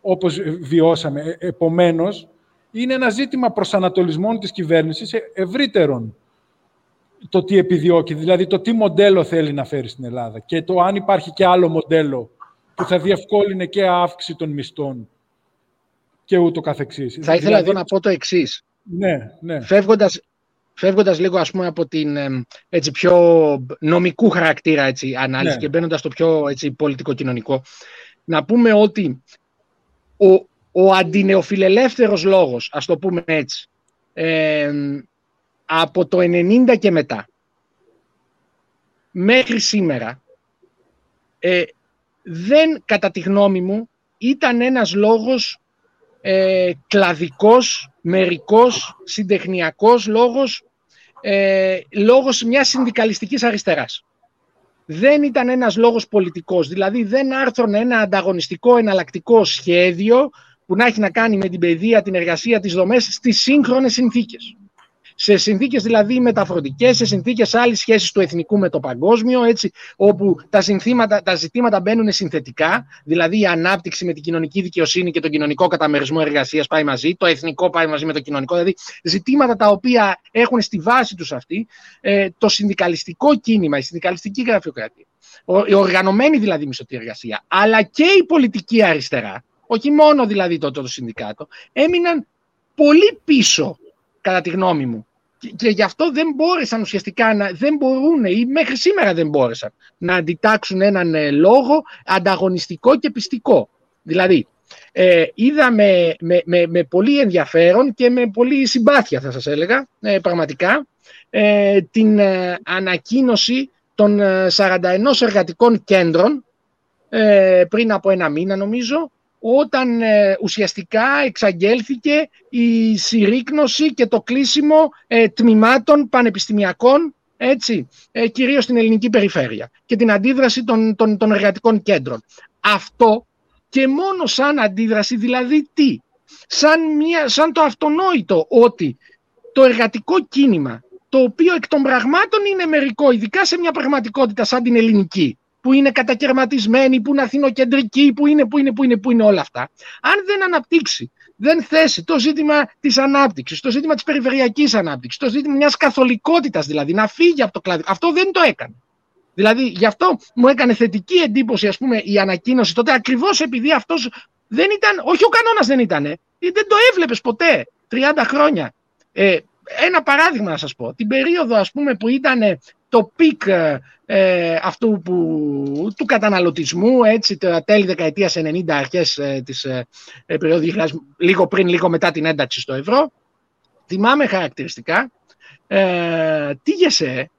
όπως βιώσαμε. Ε, επομένως, είναι ένα ζήτημα προσανατολισμών της κυβέρνησης ευρύτερων το τι επιδιώκει, δηλαδή το τι μοντέλο θέλει να φέρει στην Ελλάδα και το αν υπάρχει και άλλο μοντέλο που θα διευκόλυνε και αύξηση των μισθών και ούτω καθεξής. Θα ήθελα δηλαδή... εδώ να πω το εξής. Ναι, ναι. Φεύγοντας, φεύγοντας λίγο ας πούμε από την έτσι, πιο νομικού χαρακτήρα έτσι, ανάλυση ναι. και μπαίνοντας στο πιο έτσι, πολιτικο-κοινωνικό, να πούμε ότι ο, ο αντινεοφιλελεύθερος λόγος, ας το πούμε έτσι, ε, από το 90 και μετά μέχρι σήμερα ε, δεν, κατά τη γνώμη μου, ήταν ένας λόγος ε, κλαδικός, μερικός, συντεχνιακός λόγος, ε, λόγος μιας συνδικαλιστικής αριστεράς. Δεν ήταν ένας λόγος πολιτικός, δηλαδή δεν άρθρωνε ένα ανταγωνιστικό εναλλακτικό σχέδιο που να έχει να κάνει με την παιδεία, την εργασία, τις δομές στις σύγχρονες συνθήκες. Σε συνθήκες δηλαδή μεταφορτικέ, σε συνθήκες άλλης σχέσης του εθνικού με το παγκόσμιο, έτσι, όπου τα, συνθήματα, τα ζητήματα μπαίνουν συνθετικά, δηλαδή η ανάπτυξη με την κοινωνική δικαιοσύνη και τον κοινωνικό καταμερισμό εργασίας πάει μαζί, το εθνικό πάει μαζί με το κοινωνικό, δηλαδή ζητήματα τα οποία έχουν στη βάση τους αυτή ε, το συνδικαλιστικό κίνημα, η συνδικαλιστική γραφειοκρατία, η οργανωμένη δηλαδή μισθωτή εργασία, αλλά και η πολιτική αριστερά, όχι μόνο δηλαδή το, το, το συνδικάτο, έμειναν πολύ πίσω, κατά τη γνώμη μου. Και, γι' αυτό δεν μπόρεσαν ουσιαστικά, να, δεν μπορούν ή μέχρι σήμερα δεν μπόρεσαν να αντιτάξουν έναν ε, λόγο ανταγωνιστικό και πιστικό. Δηλαδή, ε, είδαμε με, με, με, πολύ ενδιαφέρον και με πολύ συμπάθεια θα σας έλεγα, ε, πραγματικά, ε, την ε, ανακοίνωση των 41 εργατικών κέντρων πριν από ένα μήνα νομίζω, όταν ε, ουσιαστικά εξαγγέλθηκε η συρρήκνωση και το κλείσιμο ε, τμήματων πανεπιστημιακών, έτσι, ε, κυρίως στην ελληνική περιφέρεια και την αντίδραση των, των, των εργατικών κέντρων. Αυτό και μόνο σαν αντίδραση, δηλαδή τι, σαν, μια, σαν το αυτονόητο ότι το εργατικό κίνημα, το οποίο εκ των πραγμάτων είναι μερικό, ειδικά σε μια πραγματικότητα σαν την ελληνική, που είναι κατακαιρματισμένη, που είναι αθηνοκεντρική, που είναι, που είναι, που είναι, που είναι όλα αυτά. Αν δεν αναπτύξει, δεν θέσει το ζήτημα της ανάπτυξης, το ζήτημα της περιφερειακής ανάπτυξης, το ζήτημα μιας καθολικότητας δηλαδή, να φύγει από το κλάδο. Αυτό δεν το έκανε. Δηλαδή, γι' αυτό μου έκανε θετική εντύπωση, ας πούμε, η ανακοίνωση τότε, ακριβώς επειδή αυτός δεν ήταν, όχι ο κανόνας δεν ήταν, δεν το έβλεπες ποτέ 30 χρόνια. Ε, ένα παράδειγμα να σας πω. Την περίοδο ας πούμε που ήταν το πικ ε, αυτού που, του καταναλωτισμού, έτσι, τα τέλη δεκαετίας 90, αρχές ε, της ε, ε περίοδου 2000, λίγο πριν, λίγο μετά την ένταξη στο ευρώ, θυμάμαι χαρακτηριστικά, ε, τι γεσέ,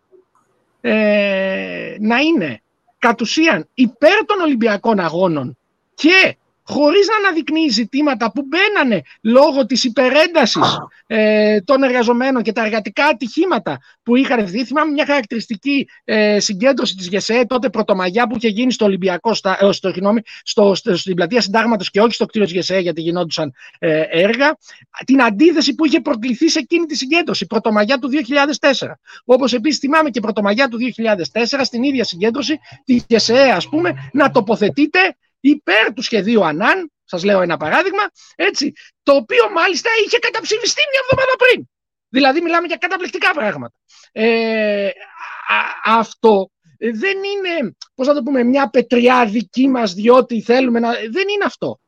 ε, να είναι κατ' ουσίαν υπέρ των Ολυμπιακών Αγώνων και χωρίς να αναδεικνύει ζητήματα που μπαίνανε λόγω της υπερέντασης ε, των εργαζομένων και τα εργατικά ατυχήματα που είχαν δει. Θυμάμαι μια χαρακτηριστική ε, συγκέντρωση της ΓΕΣΕ, τότε πρωτομαγιά που είχε γίνει στο Ολυμπιακό, στα, ε, στο, στο, στο, στην πλατεία Συντάγματος και όχι στο κτίριο της ΓΕΣΕ γιατί γινόντουσαν ε, έργα, την αντίθεση που είχε προκληθεί σε εκείνη τη συγκέντρωση, πρωτομαγιά του 2004. Όπως επίσης θυμάμαι και πρωτομαγιά του 2004 στην ίδια συγκέντρωση τη ΓΕΣΕ ας πούμε να τοποθετείται υπέρ του σχεδίου ΑΝΑΝ, σας λέω ένα παράδειγμα, έτσι, το οποίο μάλιστα είχε καταψηφιστεί μια εβδομάδα πριν. Δηλαδή μιλάμε για καταπληκτικά πράγματα. Ε, αυτό δεν είναι, πώς να το πούμε, μια πετριά δική μας διότι θέλουμε να... Δεν είναι αυτό.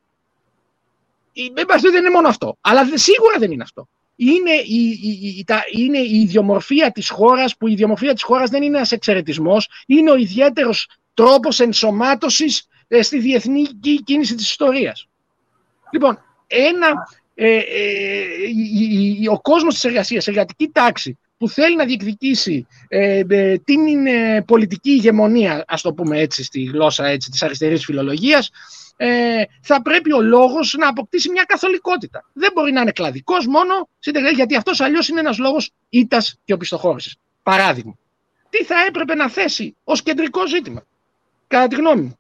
Δεν είναι μόνο αυτό. Αλλά σίγουρα δεν είναι αυτό. Είναι η, η, η, τα, είναι η ιδιομορφία της χώρας που η ιδιομορφία της χώρας δεν είναι ένας εξαιρετισμός. Είναι ο ιδιαίτερος τρόπος ενσωμάτωσης ε, στη διεθνή κίνηση της ιστορίας. Λοιπόν, ένα, ε, ε, ο κόσμος της εργασίας, η εργατική τάξη που θέλει να διεκδικήσει ε, την πολιτική ηγεμονία, ας το πούμε έτσι, στη γλώσσα έτσι, της αριστερής φιλολογίας, θα πρέπει ο λόγος να αποκτήσει μια καθολικότητα. Δεν μπορεί να είναι κλαδικός μόνο, γιατί αυτός αλλιώς είναι ένας λόγος ήττας και οπισθοχώρησης. Παράδειγμα, τι θα έπρεπε να θέσει ως κεντρικό ζήτημα, κατά τη γνώμη μου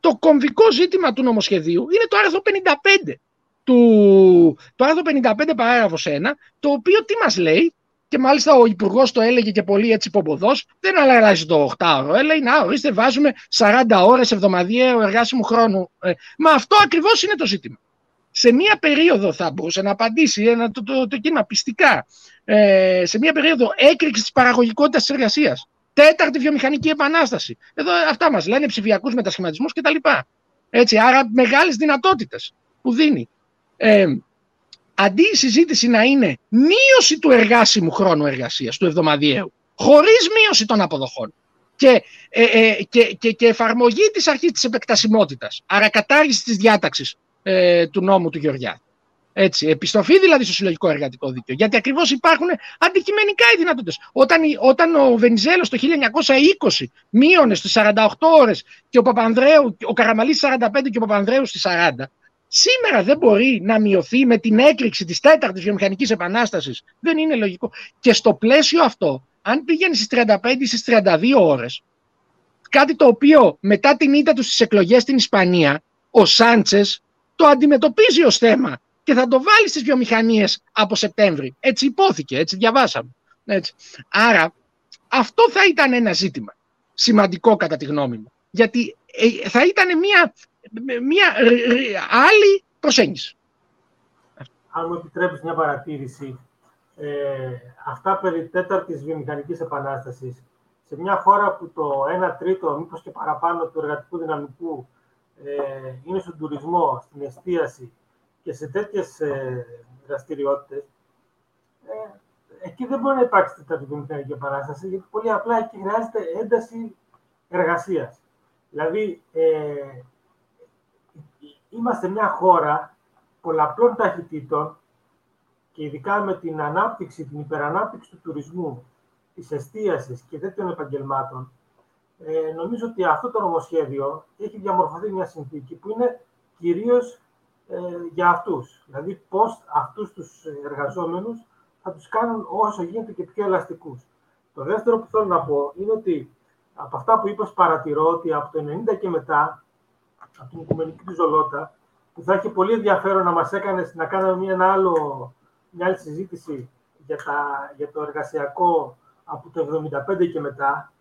το κομβικό ζήτημα του νομοσχεδίου είναι το άρθρο 55 του, το άρθρο 55 παράγραφος 1, το οποίο τι μας λέει, και μάλιστα ο Υπουργός το έλεγε και πολύ έτσι πομποδός, δεν αλλάζει το 8ωρο. Έλεγε να ορίστε, βάζουμε 40 ώρες εβδομαδιαίο εργάσιμου χρόνου. Ε, μα αυτό ακριβώς είναι το ζήτημα. Σε μία περίοδο θα μπορούσε να απαντήσει ένα, το, το, το, κίνημα πιστικά. Ε, σε μία περίοδο έκρηξης της παραγωγικότητας της εργασίας. Τέταρτη βιομηχανική επανάσταση. Εδώ αυτά μας λένε ψηφιακούς μετασχηματισμούς κτλ. Έτσι, άρα μεγάλες δυνατότητες που δίνει. Ε, αντί η συζήτηση να είναι μείωση του εργάσιμου χρόνου εργασίας, του εβδομαδιαίου, χωρίς μείωση των αποδοχών και, ε, ε, και, και, και εφαρμογή της αρχής της επεκτασιμότητας, άρα κατάργηση της διάταξης ε, του νόμου του Γεωργιάδη. Έτσι, επιστροφή δηλαδή στο συλλογικό εργατικό δίκαιο. Γιατί ακριβώς υπάρχουν αντικειμενικά οι δυνατότητες. Όταν, όταν ο Βενιζέλος το 1920 μείωνε στις 48 ώρες και ο Παπανδρέου, ο Καραμαλής 45 και ο Παπανδρέου στις 40, σήμερα δεν μπορεί να μειωθεί με την έκρηξη της τέταρτης βιομηχανικής επανάστασης. Δεν είναι λογικό. Και στο πλαίσιο αυτό, αν πήγαινε στις 35 ή στις 32 ώρες, κάτι το οποίο μετά την ήττα τους στις εκλογές στην Ισπανία, ο Σάντσες το αντιμετωπίζει ως θέμα και θα το βάλεις στις βιομηχανίες από Σεπτέμβρη. Έτσι υπόθηκε, έτσι διαβάσαμε. Έτσι. Άρα αυτό θα ήταν ένα ζήτημα σημαντικό κατά τη γνώμη μου. Γιατί ε, θα ήταν μια, μια άλλη προσέγγιση. Αν μου επιτρέπεις μια παρατήρηση, ε, αυτά περί τέταρτης βιομηχανικής επανάστασης, σε μια χώρα που το 1 τρίτο, μήπως και παραπάνω του εργατικού δυναμικού ε, είναι στον τουρισμό, στην εστίαση και σε τέτοιες ε, δραστηριότητες, ε, εκεί δεν μπορεί να υπάρξει τέταρτη βιομηχανική επανάσταση, γιατί πολύ απλά εκεί χρειάζεται ένταση εργασίας. Δηλαδή, ε, είμαστε μια χώρα πολλαπλών ταχυτήτων και ειδικά με την ανάπτυξη, την υπερανάπτυξη του τουρισμού, της εστίασης και τέτοιων επαγγελμάτων, ε, νομίζω ότι αυτό το νομοσχέδιο έχει διαμορφωθεί μια συνθήκη που είναι κυρίως ε, για αυτούς. Δηλαδή, πώς αυτούς τους εργαζόμενους θα τους κάνουν όσο γίνεται και πιο ελαστικούς. Το δεύτερο που θέλω να πω είναι ότι από αυτά που είπες παρατηρώ ότι από το 90 και μετά, από την Οικουμενική του Ζολότα, που θα έχει πολύ ενδιαφέρον να μας έκανε να κάνουμε μια, άλλο, μια άλλη συζήτηση για, τα, για το εργασιακό από το 75 και μετά,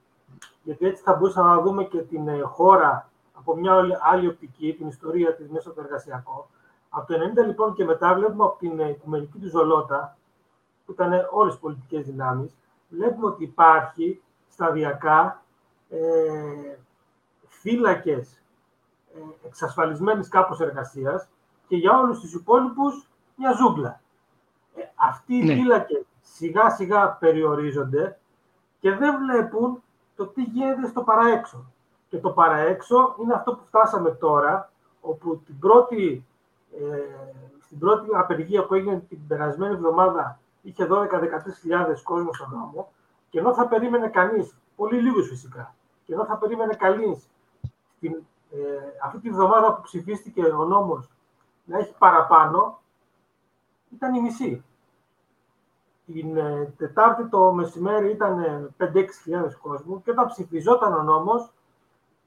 γιατί έτσι θα μπορούσαμε να δούμε και την ε, χώρα από μια άλλη οπτική, την ιστορία της μέσα στο εργασιακό. Από το 90 λοιπόν και μετά βλέπουμε από την ε, Οικουμενική του Ζολότα, που ήταν όλες οι πολιτικές δυνάμεις, βλέπουμε ότι υπάρχει σταδιακά ε, φύλακες ε, εξασφαλισμένης κάπως εργασίας και για όλους τους υπόλοιπους μια ζούγκλα. Ε, αυτοί οι ναι. φύλακες σιγά σιγά περιορίζονται και δεν βλέπουν το τι γίνεται στο παραέξω. Και το παραέξω είναι αυτό που φτάσαμε τώρα, όπου την πρώτη, ε, στην πρώτη απεργία που έγινε την περασμένη εβδομάδα είχε 12-13 κόσμος στον δρόμο και ενώ θα περίμενε κανείς, πολύ λίγους φυσικά, και ενώ θα περίμενε κανείς την, ε, αυτή τη βδομάδα που ψηφίστηκε ο νόμος να έχει παραπάνω, ήταν η μισή. Την ε, Τετάρτη το μεσημέρι ήταν 5-6 χιλιάδες κόσμου και όταν ψηφιζόταν ο νόμος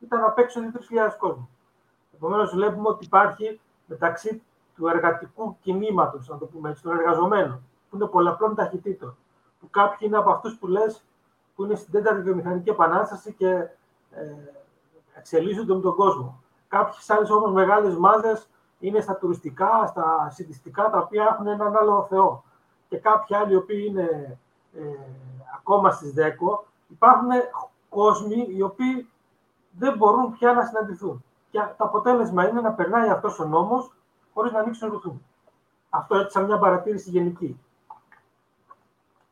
ήταν απ' έξω 2-3 κόσμου. Επομένως, βλέπουμε ότι υπάρχει μεταξύ του εργατικού κινήματος, να το πούμε έτσι, των εργαζομένων, που είναι πολλαπλών ταχυτήτων. Που κάποιοι είναι από αυτούς που λες που είναι στην τέταρτη βιομηχανική επανάσταση και ε, εξελίσσονται με τον κόσμο. Κάποιες άλλες όμως μεγάλες μάζες είναι στα τουριστικά, στα συντηστικά, τα οποία έχουν έναν άλλο Θεό. Και κάποιοι άλλοι, οι οποίοι είναι ε, ακόμα στις ΔΕΚΟ, υπάρχουν κόσμοι οι οποίοι δεν μπορούν πια να συναντηθούν. Και το αποτέλεσμα είναι να περνάει αυτός ο νόμος χωρίς να ανοίξουν ρουθούν. Αυτό έτσι σαν μια παρατήρηση γενική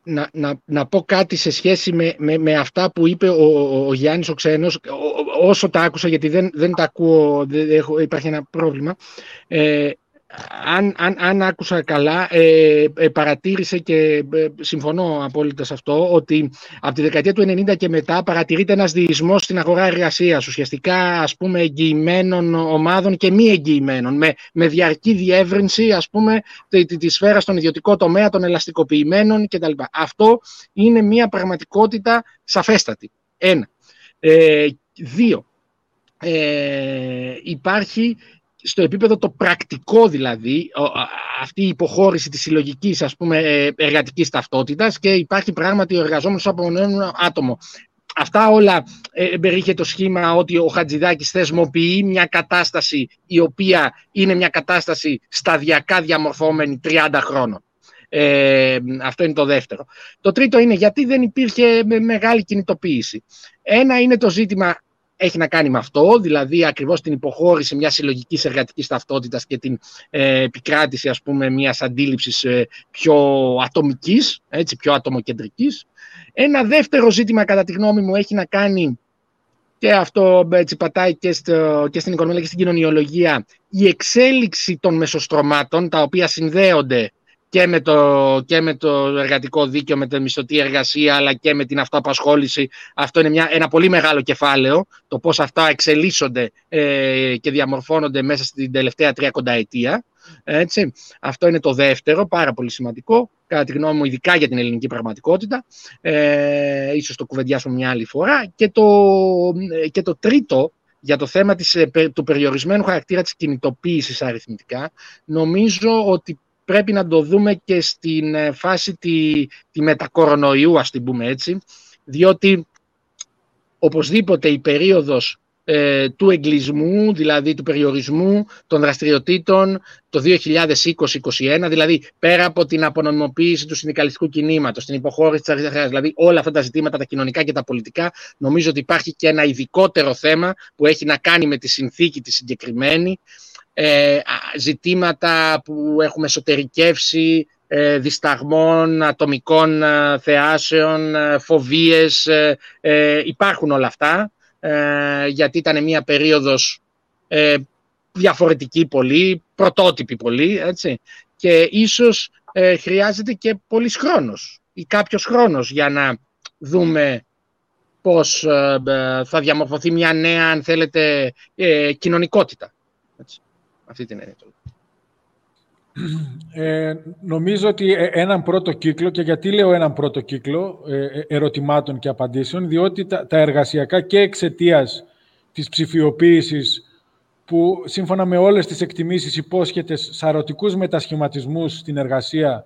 να, να, να πω κάτι σε σχέση με, με, με αυτά που είπε ο, ο, ο Γιάννης ο Ξένος, όσο τα άκουσα γιατί δεν, δεν τα ακούω, δεν έχω, υπάρχει ένα πρόβλημα. Ε, αν, αν, αν άκουσα καλά, ε, ε, παρατήρησε και ε, συμφωνώ απόλυτα σε αυτό, ότι από τη δεκαετία του 90 και μετά παρατηρείται ένας διεισμός στην αγορά εργασίας, ουσιαστικά ας πούμε εγγυημένων ομάδων και μη εγγυημένων, με, με διαρκή διεύρυνση ας πούμε τη, τη, τη σφαίρα στον ιδιωτικό τομέα, των ελαστικοποιημένων κτλ. Αυτό είναι μια πραγματικότητα σαφέστατη. Ένα. Ε, δύο. Ε, υπάρχει στο επίπεδο το πρακτικό δηλαδή, αυτή η υποχώρηση της συλλογικής ας πούμε ε, εργατικής ταυτότητας και υπάρχει πράγματι ο εργαζόμενος από ένα άτομο. Αυτά όλα ε, περιείχε το σχήμα ότι ο Χατζηδάκης θεσμοποιεί μια κατάσταση η οποία είναι μια κατάσταση σταδιακά διαμορφώμενη 30 χρόνων. Ε, αυτό είναι το δεύτερο. Το τρίτο είναι γιατί δεν υπήρχε μεγάλη κινητοποίηση. Ένα είναι το ζήτημα έχει να κάνει με αυτό, δηλαδή ακριβώς την υποχώρηση μιας συλλογικής εργατικής ταυτότητας και την ε, επικράτηση ας πούμε μιας αντίληψης ε, πιο ατομικής, έτσι, πιο ατομοκεντρικής. Ένα δεύτερο ζήτημα κατά τη γνώμη μου έχει να κάνει και αυτό έτσι, πατάει και, στο, και στην οικονομία και στην κοινωνιολογία η εξέλιξη των μεσοστρωμάτων τα οποία συνδέονται και με, το, και με το εργατικό δίκαιο, με τη μισθωτή εργασία, αλλά και με την αυτοαπασχόληση. Αυτό είναι μια, ένα πολύ μεγάλο κεφάλαιο, το πώς αυτά εξελίσσονται ε, και διαμορφώνονται μέσα στην τελευταία τρία κονταετία. Έτσι. Αυτό είναι το δεύτερο, πάρα πολύ σημαντικό, κατά τη γνώμη μου, ειδικά για την ελληνική πραγματικότητα. Ε, ίσως το κουβεντιάσουμε μια άλλη φορά. Και το, και το τρίτο, για το θέμα της, ε, του περιορισμένου χαρακτήρα της κινητοποίησης αριθμητικά, νομίζω ότι πρέπει να το δούμε και στην ε, φάση τη, τη μετακορονοϊού, ας την πούμε έτσι, διότι οπωσδήποτε η περίοδος ε, του εγκλισμού, δηλαδή του περιορισμού των δραστηριοτήτων το 2020-2021, δηλαδή πέρα από την απονομιμοποίηση του συνδικαλιστικού κινήματος, την υποχώρηση της αριστεράς, δηλαδή όλα αυτά τα ζητήματα, τα κοινωνικά και τα πολιτικά, νομίζω ότι υπάρχει και ένα ειδικότερο θέμα που έχει να κάνει με τη συνθήκη τη συγκεκριμένη, ε, ζητήματα που έχουμε εσωτερικεύσει, ε, δισταγμών, ατομικών ε, θεάσεων, ε, φοβίες, υπάρχουν όλα αυτά, γιατί ήταν μια περίοδος διαφορετική πολύ, πρωτότυπη πολύ, έτσι, και ίσως χρειάζεται και πολύς χρόνος ή κάποιος χρόνος για να δούμε πώς θα διαμορφωθεί μια νέα, αν θέλετε, κοινωνικότητα. Έτσι αυτή την έννοια. Ε, νομίζω ότι ε, έναν πρώτο κύκλο, και γιατί λέω έναν πρώτο κύκλο ε, ε, ερωτημάτων και απαντήσεων, διότι τα, τα εργασιακά και εξαιτίας της ψηφιοποίησης που σύμφωνα με όλες τις εκτιμήσεις υπόσχεται σαρωτικούς μετασχηματισμούς στην εργασία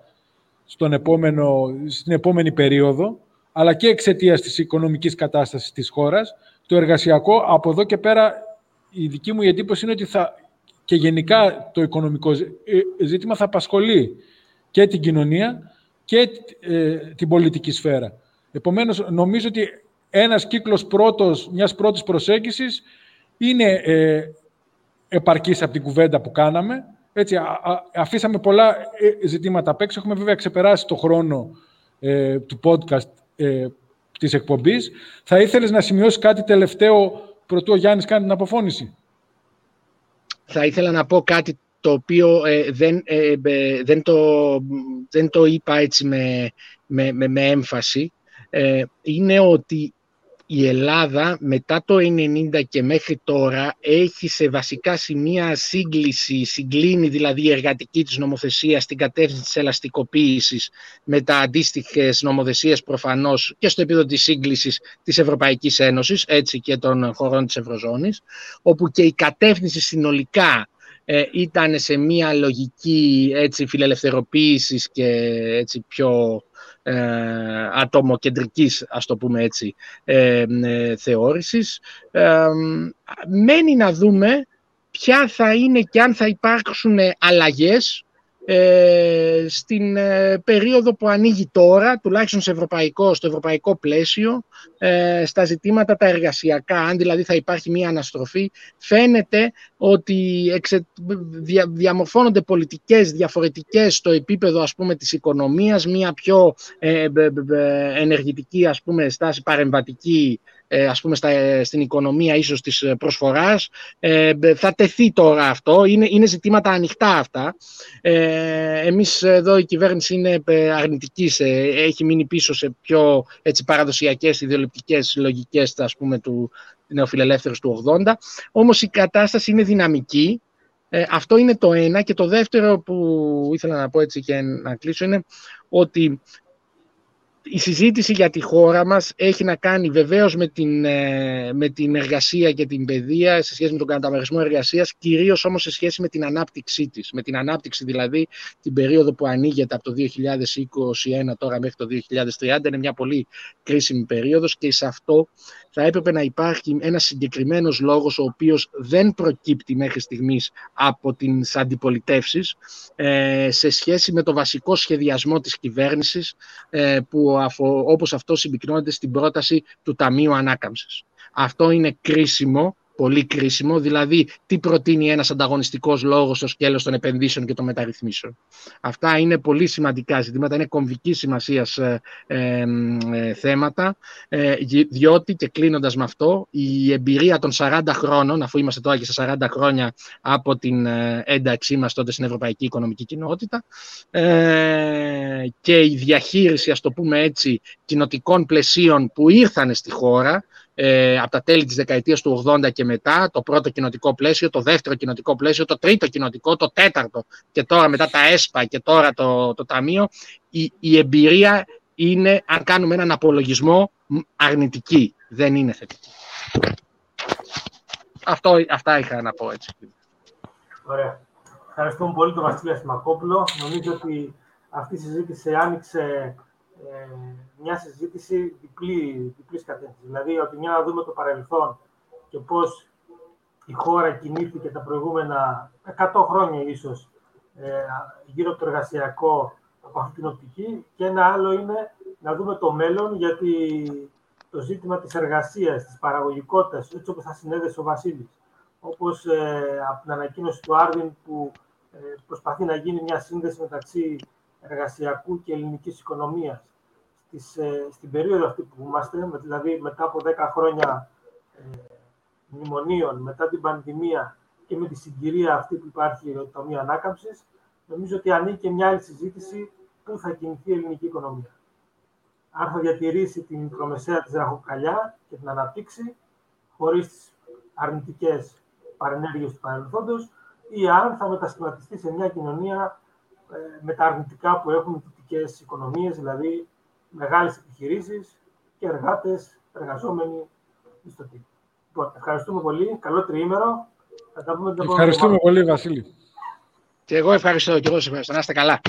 στον επόμενο, στην επόμενη περίοδο, αλλά και εξαιτίας της οικονομικής κατάστασης της χώρας, το εργασιακό από εδώ και πέρα η δική μου εντύπωση είναι ότι θα και γενικά το οικονομικό ε, ζήτημα θα απασχολεί και την κοινωνία και ε, την πολιτική σφαίρα. Επομένως, νομίζω ότι ένας κύκλος πρώτος, μιας πρώτης προσέγγισης είναι ε, επαρκής από την κουβέντα που κάναμε. Έτσι, αφήσαμε πολλά ε, ζητήματα απ' έξω. Έχουμε βέβαια ξεπεράσει το χρόνο του podcast ε, της εκπομπής. Θα ήθελες να σημειώσεις κάτι τελευταίο πρωτού ο Γιάννης κάνει την αποφώνηση; Θα ήθελα να πω κάτι το οποίο ε, δεν, ε, δεν, το, δεν το είπα έτσι με, με, με, έμφαση. Ε, είναι ότι η Ελλάδα μετά το 90 και μέχρι τώρα έχει σε βασικά σημεία σύγκληση, συγκλίνει δηλαδή η εργατική της νομοθεσία στην κατεύθυνση της ελαστικοποίησης με τα αντίστοιχες νομοθεσίες προφανώς και στο επίπεδο της σύγκλησης της Ευρωπαϊκής Ένωσης, έτσι και των χωρών της Ευρωζώνης, όπου και η κατεύθυνση συνολικά ε, ήταν σε μια λογική έτσι, φιλελευθεροποίησης και έτσι, πιο ε, ατομοκεντρικής, ας το πούμε έτσι, ε, ε, θεώρησης. Ε, μένει να δούμε ποια θα είναι και αν θα υπάρξουν αλλαγές ε, στην ε, περίοδο που ανοίγει τώρα, τουλάχιστον σε ευρωπαϊκό, στο ευρωπαϊκό πλαίσιο, ε, στα ζητήματα τα εργασιακά, αν δηλαδή θα υπάρχει μια αναστροφή, φαίνεται ότι εξε, δια, διαμορφώνονται πολιτικές διαφορετικές στο επίπεδο ας πούμε της οικονομίας, μια πιο ε, ενεργητική ας πούμε στάση παρεμβατική ε, ας πούμε στα, στην οικονομία ίσως της προσφοράς. Ε, θα τεθεί τώρα αυτό, είναι, είναι ζητήματα ανοιχτά αυτά. Ε, εμείς εδώ η κυβέρνηση είναι ε, αρνητική, έχει μείνει πίσω σε πιο έτσι, παραδοσιακές ιδεολειπτικές λογικές ας πούμε, του νεοφιλελεύθερους του 80. Όμως η κατάσταση είναι δυναμική. Ε, αυτό είναι το ένα και το δεύτερο που ήθελα να πω έτσι και να κλείσω είναι ότι η συζήτηση για τη χώρα μας έχει να κάνει βεβαίως με την, ε, με την εργασία και την παιδεία σε σχέση με τον καταμερισμό εργασίας, κυρίως όμως σε σχέση με την ανάπτυξή της. Με την ανάπτυξη δηλαδή την περίοδο που ανοίγεται από το 2021 τώρα μέχρι το 2030 είναι μια πολύ κρίσιμη περίοδος και σε αυτό θα έπρεπε να υπάρχει ένας συγκεκριμένος λόγος ο οποίος δεν προκύπτει μέχρι στιγμής από τις αντιπολιτεύσεις ε, σε σχέση με το βασικό σχεδιασμό της κυβέρνησης ε, που όπως αυτό συμπυκνώνεται στην πρόταση του Ταμείου Ανάκαμψης. Αυτό είναι κρίσιμο πολύ κρίσιμο, δηλαδή τι προτείνει ένας ανταγωνιστικός λόγος στο σκέλος των επενδύσεων και των μεταρρυθμίσεων. Αυτά είναι πολύ σημαντικά ζητήματα, είναι κομβική σημασίας ε, ε, ε, θέματα, ε, διότι και κλείνοντας με αυτό, η εμπειρία των 40 χρόνων, αφού είμαστε τώρα και σε 40 χρόνια από την ε, ένταξή μας τότε στην Ευρωπαϊκή Οικονομική Κοινότητα, και η διαχείριση, ας το πούμε έτσι, κοινοτικών πλαισίων που ήρθαν στη χώρα, ε, από τα τέλη της δεκαετίας του 80 και μετά, το πρώτο κοινοτικό πλαίσιο, το δεύτερο κοινοτικό πλαίσιο, το τρίτο κοινοτικό, το τέταρτο και τώρα μετά τα ΕΣΠΑ και τώρα το, το Ταμείο, η, η εμπειρία είναι, αν κάνουμε έναν απολογισμό, αρνητική, δεν είναι θετική. αυτό, αυτά είχα να πω έτσι. Ωραία. Ευχαριστούμε πολύ τον Βασίλη Ασημακόπουλο. Νομίζω ότι αυτή η συζήτηση άνοιξε ε, μια συζήτηση διπλή, διπλής κατεύθυνσης. Δηλαδή, ότι μια να δούμε το παρελθόν και πώς η χώρα κινήθηκε τα προηγούμενα 100 χρόνια ίσως ε, γύρω από το εργασιακό από αυτή την οπτική και ένα άλλο είναι να δούμε το μέλλον γιατί το ζήτημα της εργασίας, της παραγωγικότητας, έτσι όπως θα συνέδεσε ο Βασίλης, όπως ε, από την ανακοίνωση του Άρβιν που ε, προσπαθεί να γίνει μια σύνδεση μεταξύ εργασιακού και ελληνικής οικονομίας στις, ε, στην περίοδο αυτή που είμαστε, δηλαδή μετά από 10 χρόνια ε, μνημονίων, μετά την πανδημία και με τη συγκυρία αυτή που υπάρχει το Ταμείο Ανάκαμψης, νομίζω ότι ανήκει και μια άλλη συζήτηση πού θα κινηθεί η ελληνική οικονομία. Αν θα διατηρήσει την μικρομεσαία της ραχοκαλιά και την αναπτύξει, χωρίς τις αρνητικές παρενέργειες του παρελθόντος, ή αν θα μετασχηματιστεί σε μια κοινωνία ε, με τα αρνητικά που έχουν οι δυτικέ οικονομίες, δηλαδή μεγάλες επιχειρήσεις και εργάτες, εργαζόμενοι μισθωτοί. Λοιπόν, ευχαριστούμε πολύ. Καλό τριήμερο. Θα τα πούμε την Ευχαριστούμε πολύ, Βασίλη. Και εγώ ευχαριστώ. Και εγώ σε ευχαριστώ. Να είστε καλά.